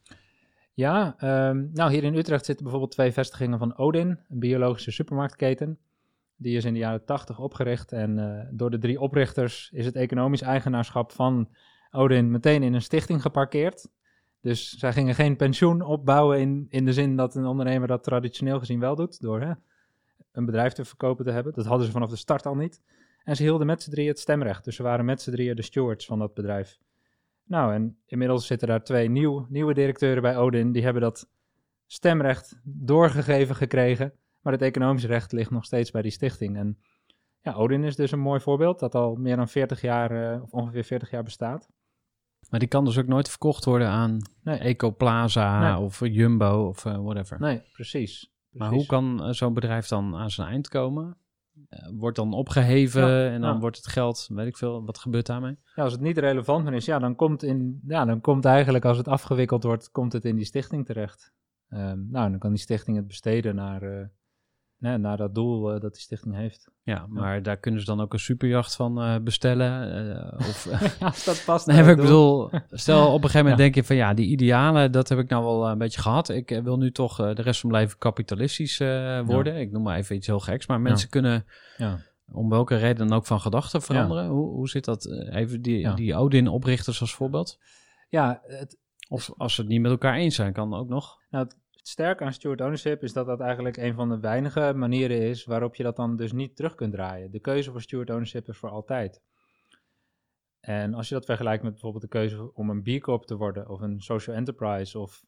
Ja, ehm, nou hier in Utrecht zitten bijvoorbeeld twee vestigingen van Odin, een biologische supermarktketen. Die is in de jaren 80 opgericht en eh, door de drie oprichters is het economisch eigenaarschap van Odin meteen in een stichting geparkeerd. Dus zij gingen geen pensioen opbouwen in, in de zin dat een ondernemer dat traditioneel gezien wel doet, door hè, een bedrijf te verkopen te hebben. Dat hadden ze vanaf de start al niet. En ze hielden met z'n drieën het stemrecht, dus ze waren met z'n drieën de stewards van dat bedrijf. Nou, en inmiddels zitten daar twee nieuw, nieuwe directeuren bij Odin. Die hebben dat stemrecht doorgegeven gekregen. Maar het economische recht ligt nog steeds bij die stichting. En ja, Odin is dus een mooi voorbeeld dat al meer dan 40 jaar, eh, of ongeveer 40 jaar bestaat. Maar die kan dus ook nooit verkocht worden aan Nee. Ecoplaza Nee. of Jumbo of eh, whatever. Nee, precies. Maar hoe kan eh, zo'n bedrijf dan aan zijn eind komen? Eh, wordt dan opgeheven Ja, en dan ja. wordt het geld, weet ik veel, wat gebeurt daarmee? Ja, als het niet relevant meer is, ja, dan komt, in, ja, dan komt eigenlijk als het afgewikkeld wordt, komt het in die stichting terecht. Ehm, nou, dan kan die stichting het besteden naar, eh, nee, naar dat doel eh, dat die stichting heeft. Ja, maar daar kunnen ze dan ook een superjacht van eh, bestellen. eh, of, ja, als dat past. Nee, ik doel. bedoel, stel op een gegeven moment Ja. denk je van ja, die idealen, dat heb ik nou wel een beetje gehad. Ik wil nu toch de rest van mijn leven kapitalistisch worden. Ik noem maar even iets heel geks. Maar mensen kunnen Ja. om welke reden dan ook van gedachten veranderen. Hoe, hoe zit dat? Even die, die Odin-oprichters als voorbeeld. ja, het, Of als ze het niet met elkaar eens zijn, kan ook nog. Nou, het het sterke aan steward ownership is dat dat eigenlijk een van de weinige manieren is waarop je dat dan dus niet terug kunt draaien. De keuze voor steward ownership is voor altijd. En als je dat vergelijkt met bijvoorbeeld de keuze om een B Corp te worden of een social enterprise of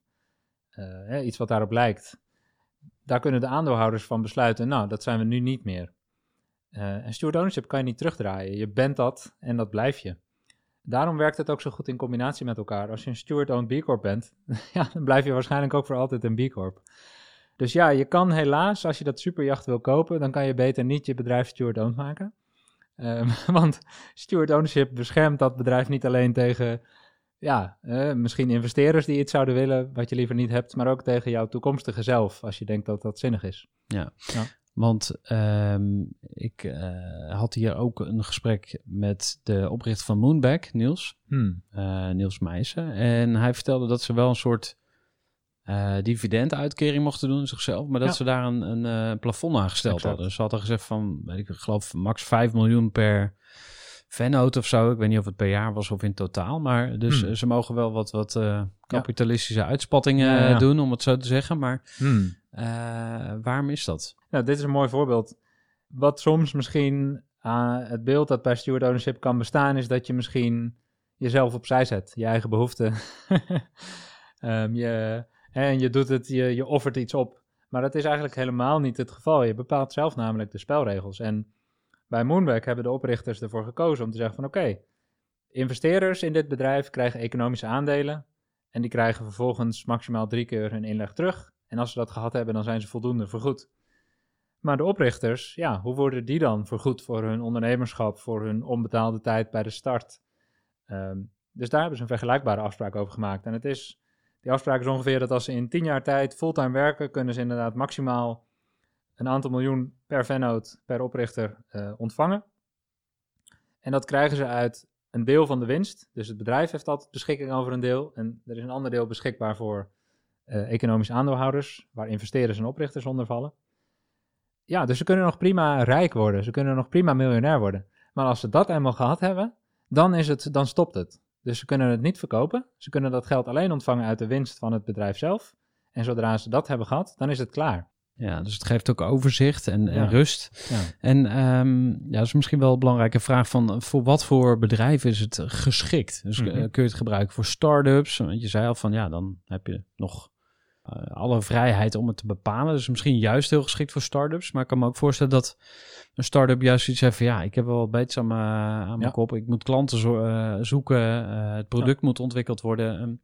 eh, iets wat daarop lijkt, daar kunnen de aandeelhouders van besluiten, nou, dat zijn we nu niet meer. Eh, en steward ownership kan je niet terugdraaien. Je bent dat en dat blijf je. Daarom werkt het ook zo goed in combinatie met elkaar. Als je een steward-owned B Corp bent, ja, dan blijf je waarschijnlijk ook voor altijd een B Corp. Dus ja, je kan helaas, als je dat superjacht wil kopen, dan kan je beter niet je bedrijf steward-owned maken. Ehm, want steward ownership beschermt dat bedrijf niet alleen tegen, ja, eh, misschien investeerders die iets zouden willen wat je liever niet hebt, maar ook tegen jouw toekomstige zelf, als je denkt dat dat zinnig is. Want ehm, ik eh, had hier ook een gesprek met de oprichter van Moonback, Niels. Hmm. eh, Niels Meijsen. En hij vertelde dat ze wel een soort eh dividenduitkering mochten doen zichzelf, maar dat Ja. ze daar een, een plafond aan gesteld Exact. hadden. Ze hadden gezegd van, weet ik geloof, max 5 miljoen per vennoot of zo. Ik weet niet of het per jaar was of in totaal, maar dus Hmm. ze mogen wel wat, wat kapitalistische uitspattingen Ja, ja, ja. doen, om het zo te zeggen. Maar Hmm. Eh, waarom is dat? Nou, dit is een mooi voorbeeld. Wat soms misschien ah, het beeld dat bij steward ownership kan bestaan, is dat je misschien jezelf opzij zet, je eigen behoeften. Ehm, je, en je doet het, je, je offert iets op. Maar dat is eigenlijk helemaal niet het geval. Je bepaalt zelf namelijk de spelregels. En bij Moonback hebben de oprichters ervoor gekozen om te zeggen van oké, investeerders in dit bedrijf krijgen economische aandelen en die krijgen vervolgens maximaal drie keer hun inleg terug. En als ze dat gehad hebben, dan zijn ze voldoende vergoed. Maar de oprichters, ja, hoe worden die dan vergoed voor hun ondernemerschap, voor hun onbetaalde tijd bij de start? Ehm, dus daar hebben ze een vergelijkbare afspraak over gemaakt. En het is, die afspraak is ongeveer dat als ze in tien jaar tijd fulltime werken, kunnen ze inderdaad maximaal een aantal miljoen per vennoot, per oprichter eh, ontvangen. En dat krijgen ze uit een deel van de winst. Dus het bedrijf heeft altijd beschikking over een deel. En er is een ander deel beschikbaar voor eh, economische aandeelhouders, waar investeerders en oprichters onder vallen. Ja, dus ze kunnen nog prima rijk worden. Ze kunnen nog prima miljonair worden. Maar als ze dat eenmaal gehad hebben, dan, is het, dan stopt het. Dus ze kunnen het niet verkopen. Ze kunnen dat geld alleen ontvangen uit de winst van het bedrijf zelf. En zodra ze dat hebben gehad, dan is het klaar. Ja, dus het geeft ook overzicht en, rust. Ja. En ehm, ja, dat is misschien wel een belangrijke vraag van voor wat voor bedrijven is het geschikt? Dus eh, Mhm. kun je het gebruiken voor start-ups? Want je zei al van ja, dan heb je nog eh, alle vrijheid om het te bepalen. Dus misschien juist heel geschikt voor start-ups. Maar ik kan me ook voorstellen dat een start-up juist iets heeft van ja, ik heb wel wat beters aan mijn, aan mijn Ja. kop. Ik moet klanten zo- eh, zoeken. eh, het product moet ontwikkeld worden. Ehm,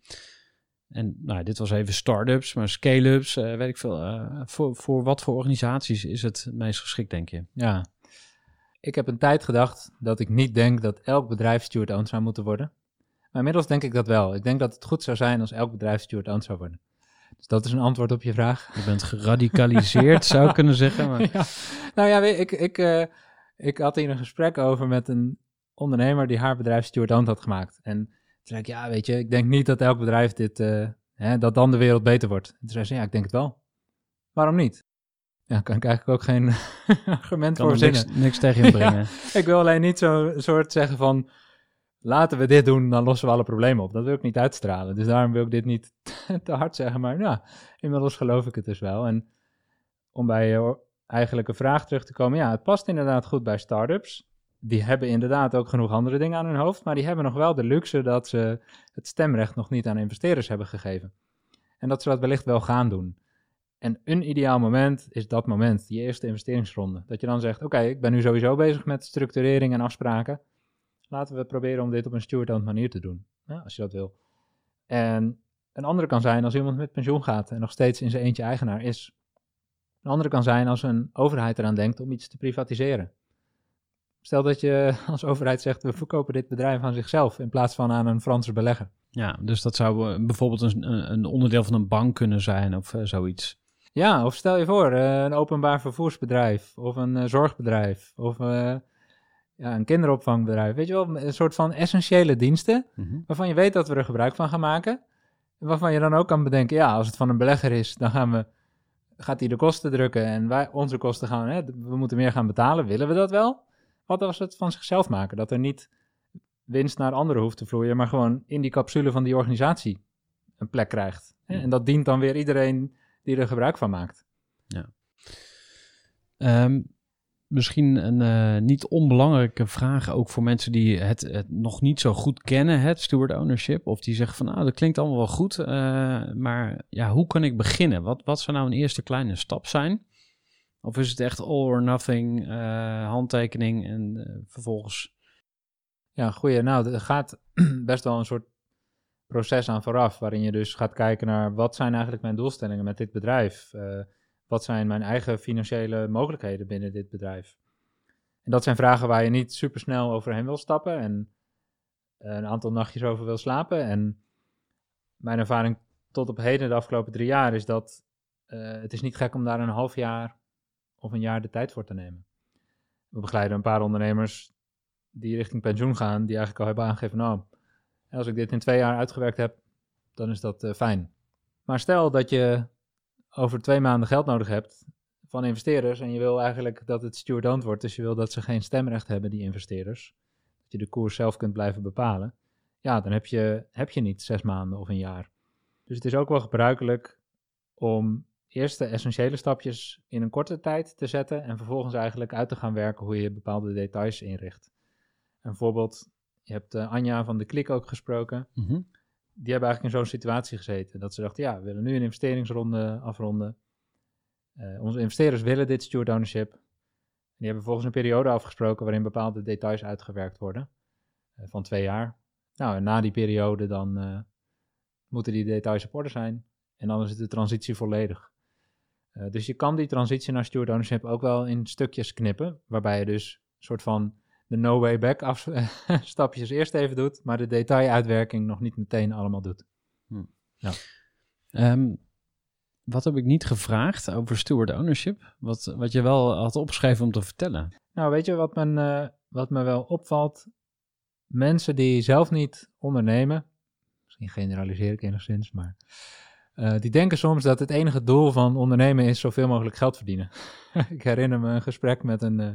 en nou, dit was even start-ups, maar scale-ups, eh, weet ik veel. eh, voor, voor wat voor organisaties is het het meest geschikt, denk je? Ja. Ik heb een tijd gedacht dat ik niet denk dat elk bedrijf steward-owned zou moeten worden. Maar inmiddels denk ik dat wel. Ik denk dat het goed zou zijn als elk bedrijf steward-owned zou worden. Dus dat is een antwoord op je vraag. Je bent geradicaliseerd, zou ik kunnen zeggen. Maar, ja. Nou ja, ik, ik, eh, ik had hier een gesprek over met een ondernemer die haar bedrijf steward-owned had gemaakt. En toen zei ik, ja, weet je, ik denk niet dat elk bedrijf dit, eh, hè, dat dan de wereld beter wordt. En toen zei ze, ja, ik denk het wel. Waarom niet? Ja, kan ik eigenlijk ook geen argument kan voor verzinnen. niks, niks tegen je brengen. Ik wil alleen niet zo'n soort zeggen van, laten we dit doen, dan lossen we alle problemen op. Dat wil ik niet uitstralen. Dus daarom wil ik dit niet te hard zeggen. Maar inmiddels geloof ik het dus wel. En om bij je eigenlijke vraag terug te komen, ja, het past inderdaad goed bij start-ups. Die hebben inderdaad ook genoeg andere dingen aan hun hoofd, maar die hebben nog wel de luxe dat ze het stemrecht nog niet aan investeerders hebben gegeven. En dat ze dat wellicht wel gaan doen. En een ideaal moment is dat moment, die eerste investeringsronde. Dat je dan zegt, oké, ik ben nu sowieso bezig met structurering en afspraken. Laten we proberen om dit op een steward manier te doen, ja, als je dat wil. En een andere kan zijn als iemand met pensioen gaat en nog steeds in zijn eentje eigenaar is. Een andere kan zijn als een overheid eraan denkt om iets te privatiseren. Stel dat je als overheid zegt, we verkopen dit bedrijf aan zichzelf in plaats van aan een Franse belegger. Ja, dus dat zou eh, bijvoorbeeld een, een onderdeel van een bank kunnen zijn of eh, zoiets. Ja, of stel je voor, eh, een openbaar vervoersbedrijf of een zorgbedrijf of ja, een kinderopvangbedrijf. Weet je wel, een soort van essentiële diensten waarvan je weet dat we er gebruik van gaan maken. En waarvan je dan ook kan bedenken, ja, als het van een belegger is, dan gaan we, gaat hij de kosten drukken en wij, onze kosten gaan, hè, we moeten meer gaan betalen. Willen we dat wel? Wat als we het van zichzelf maken? Dat er niet winst naar anderen hoeft te vloeien, maar gewoon in die capsule van die organisatie een plek krijgt. Hè? En dat dient dan weer iedereen die er gebruik van maakt. Ehm, misschien een eh, niet onbelangrijke vraag ook voor mensen die het, nog niet zo goed kennen, het steward ownership. Of die zeggen van nou, dat klinkt allemaal wel goed, eh, maar ja, hoe kan ik beginnen? Wat, wat zou nou een eerste kleine stap zijn? Of is het echt all or nothing, eh, handtekening en vervolgens... Ja, goeie. Nou, er gaat best wel een soort proces aan vooraf, waarin je dus gaat kijken naar wat zijn eigenlijk mijn doelstellingen met dit bedrijf? Eh, wat zijn mijn eigen financiële mogelijkheden binnen dit bedrijf? En dat zijn vragen waar je niet super snel overheen wil stappen en een aantal nachtjes over wil slapen. En mijn ervaring tot op heden, de afgelopen drie jaar, is dat eh, het is niet gek om daar een half jaar of een jaar de tijd voor te nemen. We begeleiden een paar ondernemers die richting pensioen gaan, die eigenlijk al hebben aangegeven, nou, als ik dit in twee jaar uitgewerkt heb, dan is dat eh, fijn. Maar stel dat je over twee maanden geld nodig hebt van investeerders en je wil eigenlijk dat het steward wordt, dus je wil dat ze geen stemrecht hebben, die investeerders, dat je de koers zelf kunt blijven bepalen, ja, dan heb je, heb je niet zes maanden of een jaar. Dus het is ook wel gebruikelijk om eerst de essentiële stapjes in een korte tijd te zetten en vervolgens eigenlijk uit te gaan werken hoe je bepaalde details inricht. Een voorbeeld, je hebt eh, Anja van de Klik ook gesproken. Mhm. Die hebben eigenlijk in zo'n situatie gezeten. Dat ze dachten, ja, we willen nu een investeringsronde afronden. Eh, onze investeerders willen dit steward ownership. Die hebben volgens een periode afgesproken waarin bepaalde details uitgewerkt worden. eh, van twee jaar. Nou, en na die periode dan eh, moeten die details op orde zijn. En dan is de transitie volledig. Dus je kan die transitie naar steward ownership ook wel in stukjes knippen. Waarbij je dus een soort van de no way back af, stapjes eerst even doet, maar de detailuitwerking nog niet meteen allemaal doet. Ehm, wat heb ik niet gevraagd over steward ownership? Wat, wat je wel had opgeschreven om te vertellen. Nou, weet je wat, men, eh, wat wat me wel opvalt, mensen die zelf niet ondernemen, misschien generaliseer ik enigszins, maar eh, die denken soms dat het enige doel van ondernemen is zoveel mogelijk geld verdienen. ik herinner me een gesprek met een, eh,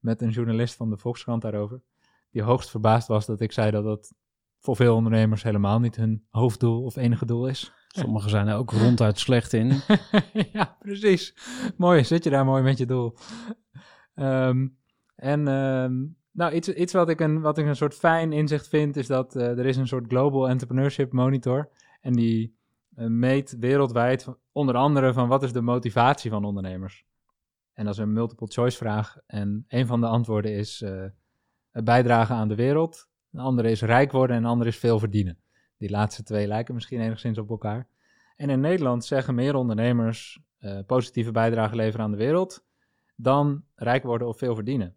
met een journalist van de Volkskrant daarover, die hoogst verbaasd was dat ik zei dat dat voor veel ondernemers helemaal niet hun hoofddoel of enige doel is. Sommigen zijn er ook ronduit slecht in. ja, precies. Mooi, zit je daar mooi met je doel. Ehm, en ehm, nou, iets, iets wat, ik een, wat ik een soort fijn inzicht vind, is dat eh, er is een soort Global Entrepreneurship Monitor. En die eh, meet wereldwijd onder andere van wat is de motivatie van ondernemers. En dat is een multiple choice vraag. En een van de antwoorden is het bijdragen aan de wereld. Een andere is rijk worden en een andere is veel verdienen. Die laatste twee lijken misschien enigszins op elkaar. En in Nederland zeggen meer ondernemers eh, positieve bijdrage leveren aan de wereld dan rijk worden of veel verdienen.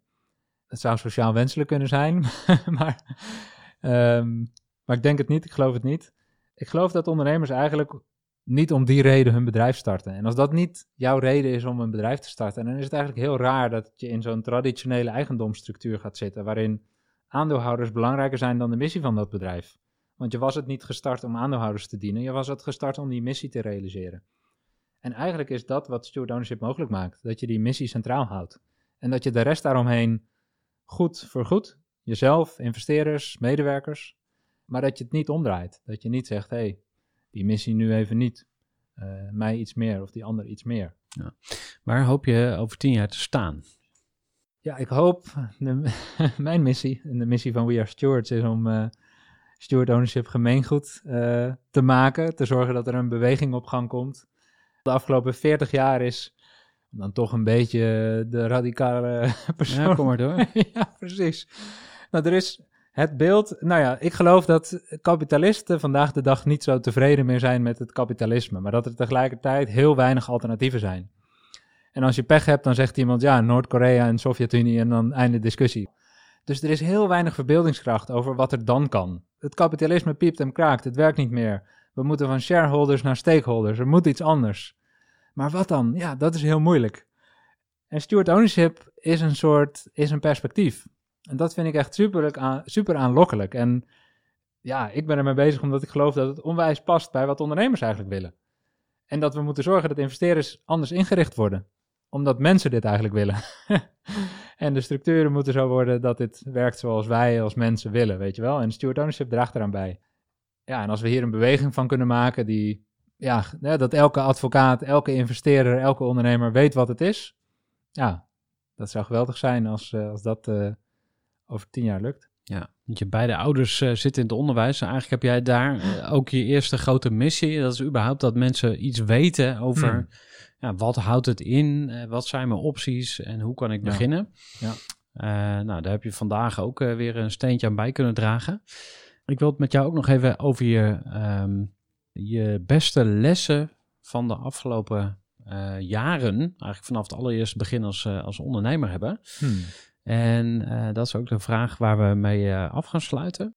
Het zou sociaal wenselijk kunnen zijn, maar, ehm, maar ik denk het niet, ik geloof het niet. Ik geloof dat ondernemers eigenlijk niet om die reden hun bedrijf starten. En als dat niet jouw reden is om een bedrijf te starten, dan is het eigenlijk heel raar dat je in zo'n traditionele eigendomsstructuur gaat zitten, waarin aandeelhouders belangrijker zijn dan de missie van dat bedrijf. Want je was het niet gestart om aandeelhouders te dienen, je was het gestart om die missie te realiseren. En eigenlijk is dat wat steward ownership mogelijk maakt, dat je die missie centraal houdt. En dat je de rest daaromheen goed vergoedt, jezelf, investeerders, medewerkers, maar dat je het niet omdraait. Dat je niet zegt, hé, hey, die missie nu even niet, Eh, mij iets meer of die ander iets meer. Waar hoop je over tien jaar te staan? Ja, ik hoop, de, mijn missie en de missie van We Are Stewards is om eh steward ownership gemeengoed eh, te maken. Te zorgen dat er een beweging op gang komt. De afgelopen 40 jaar is om dan toch een beetje de radicale persoon. Ja, kom maar door. ja, precies. Nou, er is het beeld. Nou ja, ik geloof dat kapitalisten vandaag de dag niet zo tevreden meer zijn met het kapitalisme. Maar dat er tegelijkertijd heel weinig alternatieven zijn. En als je pech hebt, dan zegt iemand ja, Noord-Korea en Sovjet-Unie en dan einde discussie. Dus er is heel weinig verbeeldingskracht over wat er dan kan. Het kapitalisme piept en kraakt, het werkt niet meer. We moeten van shareholders naar stakeholders, er moet iets anders. Maar wat dan? Ja, dat is heel moeilijk. En steward ownership is een soort, is een perspectief. En dat vind ik echt super, super aanlokkelijk. En ja, ik ben ermee bezig omdat ik geloof dat het onwijs past bij wat ondernemers eigenlijk willen. En dat we moeten zorgen dat investeerders anders ingericht worden. Omdat mensen dit eigenlijk willen. en de structuren moeten zo worden dat dit werkt zoals wij als mensen willen, weet je wel. En steward ownership draagt eraan bij. Ja, en als we hier een beweging van kunnen maken die... Ja, dat elke advocaat, elke investeerder, elke ondernemer weet wat het is. Ja, dat zou geweldig zijn als, uh, als dat uh, over tien jaar lukt. Ja, want je beide ouders uh, zitten in het onderwijs. En eigenlijk heb jij daar uh, ook je eerste grote missie. Dat is überhaupt dat mensen iets weten over mm. ja, wat houdt het in, uh, wat zijn mijn opties en hoe kan ik Ja. beginnen. Ja. Nou, daar heb je vandaag ook weer een steentje aan bij kunnen dragen. Ik wil het met jou ook nog even over je, um, je beste lessen van de afgelopen jaren, eigenlijk vanaf het allereerste begin als, als ondernemer hebben. Hmm. En uh, dat is ook de vraag waar we mee af gaan sluiten.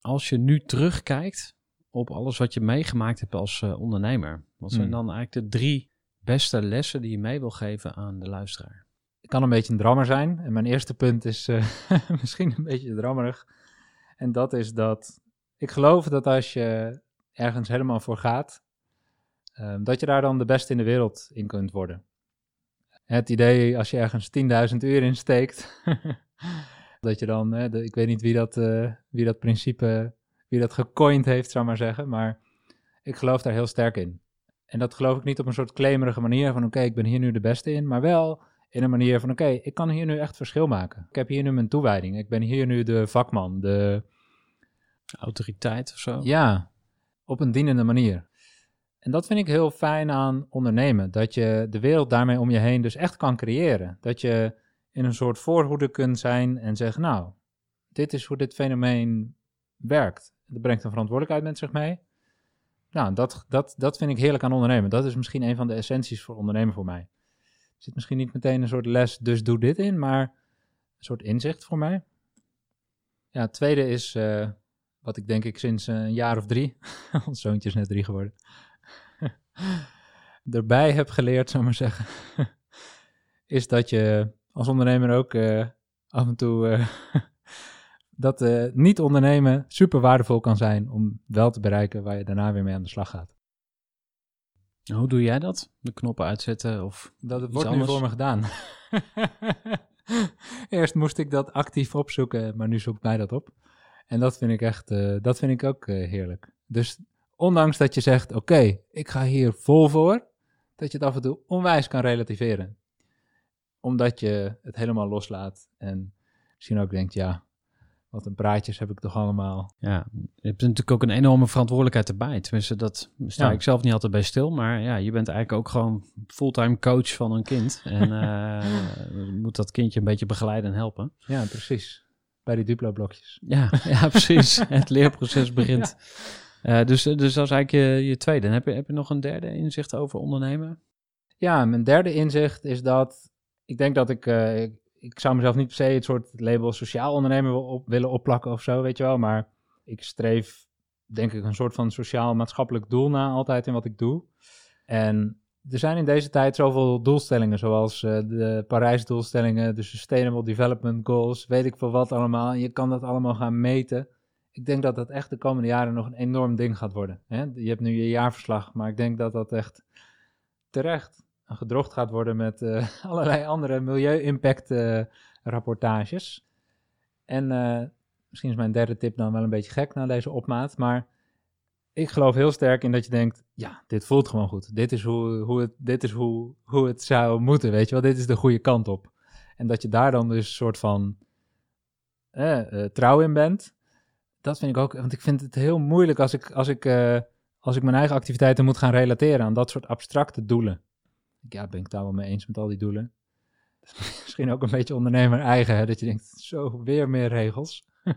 Als je nu terugkijkt op alles wat je meegemaakt hebt als ondernemer, wat zijn Hmm. dan eigenlijk de drie beste lessen die je mee wil geven aan de luisteraar? Ik kan een beetje een drammer zijn. En mijn eerste punt is misschien een beetje drammerig. En dat is dat ik geloof dat als je ergens helemaal voor gaat, um, dat je daar dan de beste in de wereld in kunt worden. Het idee als je ergens 10.000 uur in steekt, dat je dan, hè, de, ik weet niet wie dat, uh, wie dat principe, wie dat gecoind heeft, zou maar zeggen, maar ik geloof daar heel sterk in. En dat geloof ik niet op een soort claimerige manier van oké, okay, ik ben hier nu de beste in, maar wel in een manier van oké, okay, ik kan hier nu echt verschil maken. Ik heb hier nu mijn toewijding. Ik ben hier nu de vakman, de autoriteit of zo. Ja, op een dienende manier. En dat vind ik heel fijn aan ondernemen. Dat je de wereld daarmee om je heen dus echt kan creëren. Dat je in een soort voorhoede kunt zijn en zeggen, nou, dit is hoe dit fenomeen werkt. Dat brengt een verantwoordelijkheid met zich mee. Nou, dat, dat, dat vind ik heerlijk aan ondernemen. Dat is misschien een van de essenties voor ondernemen voor mij. Er zit misschien niet meteen een soort les, dus doe dit in, maar een soort inzicht voor mij. Ja, het tweede is, uh, wat ik denk ik sinds een jaar of drie, ons zoontje is net drie geworden, erbij heb geleerd, zou ik maar zeggen, is dat je als ondernemer ook uh, af en toe eh, dat eh, niet ondernemen super waardevol kan zijn om wel te bereiken waar je daarna weer mee aan de slag gaat. Hoe doe jij dat? De knoppen uitzetten of... Dat Iets wordt nu anders? voor me gedaan. Eerst moest ik dat actief opzoeken, maar nu zoekt mij dat op. En dat vind ik echt, eh, dat vind ik ook eh, heerlijk. Dus ondanks dat je zegt, oké, ik ga hier vol voor, dat je het af en toe onwijs kan relativeren. Omdat je het helemaal loslaat en misschien ook denkt, ja, wat een praatjes heb ik toch allemaal. Ja, je hebt natuurlijk ook een enorme verantwoordelijkheid erbij. Tenminste, dat sta Ja. ik zelf niet altijd bij stil. Maar ja, je bent eigenlijk ook gewoon fulltime coach van een kind. En je moet dat kindje een beetje begeleiden en helpen. Ja, precies. Bij die Duplo-blokjes. Ja, ja precies. Het leerproces begint. Eh, dus, dus dat is eigenlijk je, je tweede. En heb je, heb je nog een derde inzicht over ondernemen? Ja, mijn derde inzicht is dat ik denk dat ik, eh, ik, zou mezelf niet per se het soort label sociaal ondernemer op, willen opplakken of zo, weet je wel. Maar ik streef, denk ik, een soort van sociaal-maatschappelijk doel na altijd in wat ik doe. En er zijn in deze tijd zoveel doelstellingen, zoals eh, de Parijs-doelstellingen, de Sustainable Development Goals, weet ik veel wat allemaal. Je kan dat allemaal gaan meten. Ik denk dat dat echt de komende jaren nog een enorm ding gaat worden. Hè? Je hebt nu je jaarverslag, maar ik denk dat dat echt terecht gedrocht gaat worden met eh, allerlei andere milieu-impact eh. En eh, misschien is mijn derde tip dan wel een beetje gek na deze opmaat, maar ik geloof heel sterk in dat je denkt, ja, dit voelt gewoon goed. Dit is hoe, hoe, het, dit is hoe, hoe het zou moeten, weet je wel. Dit is de goede kant op. En dat je daar dan dus een soort van eh, trouw in bent. Dat vind ik ook, want ik vind het heel moeilijk als ik, als ik, eh, als ik mijn eigen activiteiten moet gaan relateren aan dat soort abstracte doelen. Ja, ben ik daar wel mee eens met al die doelen. Misschien ook een beetje ondernemer eigen, hè, dat je denkt, zo, weer meer regels.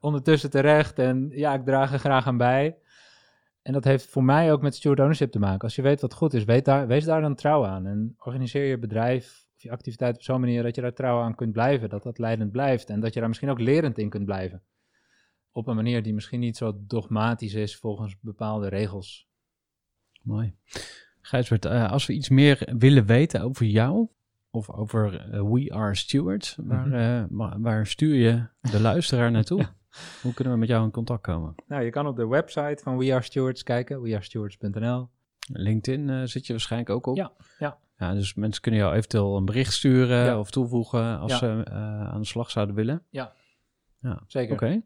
Ondertussen terecht en ja, ik draag er graag aan bij. En dat heeft voor mij ook met steward ownership te maken. Als je weet wat goed is, weet daar, wees daar dan trouw aan. En organiseer je bedrijf of je activiteit op zo'n manier dat je daar trouw aan kunt blijven. Dat dat leidend blijft. En dat je daar misschien ook lerend in kunt blijven. Op een manier die misschien niet zo dogmatisch is volgens bepaalde regels. Mooi. Gijsbert, eh, als we iets meer willen weten over jou of over eh, We Are Stewards, waar, Mhm. eh, wa- waar stuur je de luisteraar naartoe? Ja. Hoe kunnen we met jou in contact komen? Nou, je kan op de website van We Are Stewards kijken, wearestewards.nl. LinkedIn zit je waarschijnlijk ook op. Ja, ja. Ja, dus mensen kunnen jou eventueel een bericht sturen Ja. of toevoegen als Ja. ze aan de slag zouden willen. Zeker. Oké.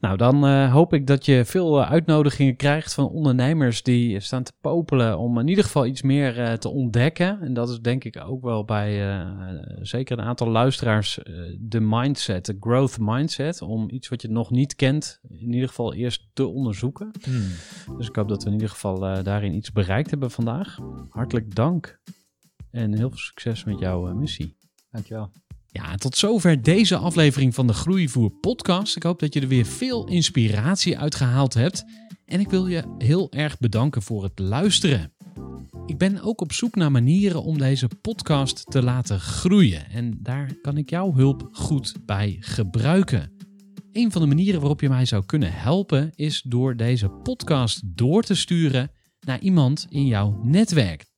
Nou, dan eh, hoop ik dat je veel eh, uitnodigingen krijgt van ondernemers die staan te popelen om in ieder geval iets meer eh, te ontdekken. En dat is denk ik ook wel bij zeker een aantal luisteraars de mindset, de growth mindset, om iets wat je nog niet kent, in ieder geval eerst te onderzoeken. Hmm. Dus ik hoop dat we in ieder geval daarin iets bereikt hebben vandaag. Hartelijk dank en heel veel succes met jouw missie. Dankjewel. Ja, tot zover deze aflevering van de Groeivoer podcast. Ik hoop dat je er weer veel inspiratie uit gehaald hebt. En ik wil je heel erg bedanken voor het luisteren. Ik ben ook op zoek naar manieren om deze podcast te laten groeien. En daar kan ik jouw hulp goed bij gebruiken. Een van de manieren waarop je mij zou kunnen helpen is door deze podcast door te sturen naar iemand in jouw netwerk.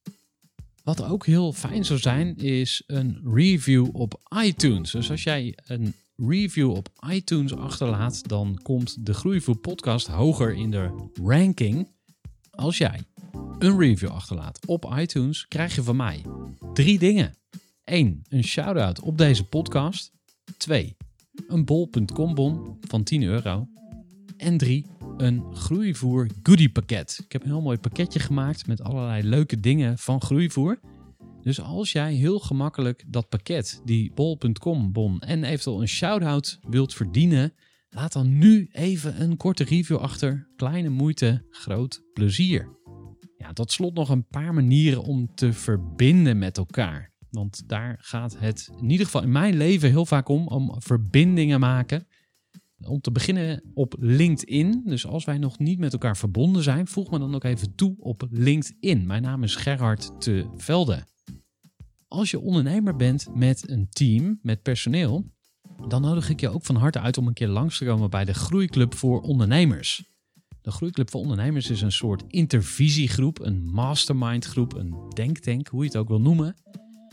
Wat ook heel fijn zou zijn, is een review op iTunes. Dus als jij een review op iTunes achterlaat, dan komt de Groeivoer podcast hoger in de ranking. Als jij een review achterlaat op iTunes, krijg je van mij drie dingen. 1. Een shout-out op deze podcast. 2. Een bol.com bon van 10 euro. En 3. Een groeivoer goodie pakket. Ik heb een heel mooi pakketje gemaakt met allerlei leuke dingen van groeivoer. Dus als jij heel gemakkelijk dat pakket, die bol.com bon en eventueel een shout-out wilt verdienen, laat dan nu even een korte review achter. Kleine moeite, groot plezier. Ja, tot slot nog een paar manieren om te verbinden met elkaar. Want daar gaat het in ieder geval in mijn leven heel vaak om, om verbindingen maken. Om te beginnen op LinkedIn. Dus als wij nog niet met elkaar verbonden zijn, voeg me dan ook even toe op LinkedIn. Mijn naam is Gerhard te Velde. Als je ondernemer bent met een team, met personeel, dan nodig ik je ook van harte uit om een keer langs te komen bij de Groeiclub voor Ondernemers. De Groeiclub voor Ondernemers is een soort intervisiegroep, een mastermind groep, een denktank, hoe je het ook wil noemen,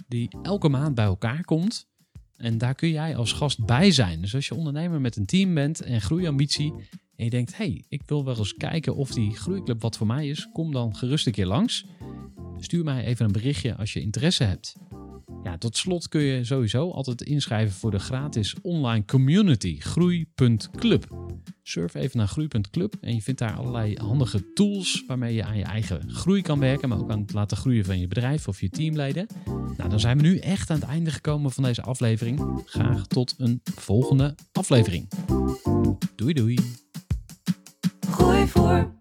die elke maand bij elkaar komt. En daar kun jij als gast bij zijn. Dus als je ondernemer met een team bent en groeiambitie. En je denkt, hey, ik wil wel eens kijken of die groeiclub wat voor mij is. Kom dan gerust een keer langs. Stuur mij even een berichtje als je interesse hebt. Ja, tot slot kun je sowieso altijd inschrijven voor de gratis online community groei.club. Surf even naar groei.club en je vindt daar allerlei handige tools waarmee je aan je eigen groei kan werken, maar ook aan het laten groeien van je bedrijf of je teamleden. Nou, dan zijn we nu echt aan het einde gekomen van deze aflevering. Graag tot een volgende aflevering. Doei doei. Gooi voor.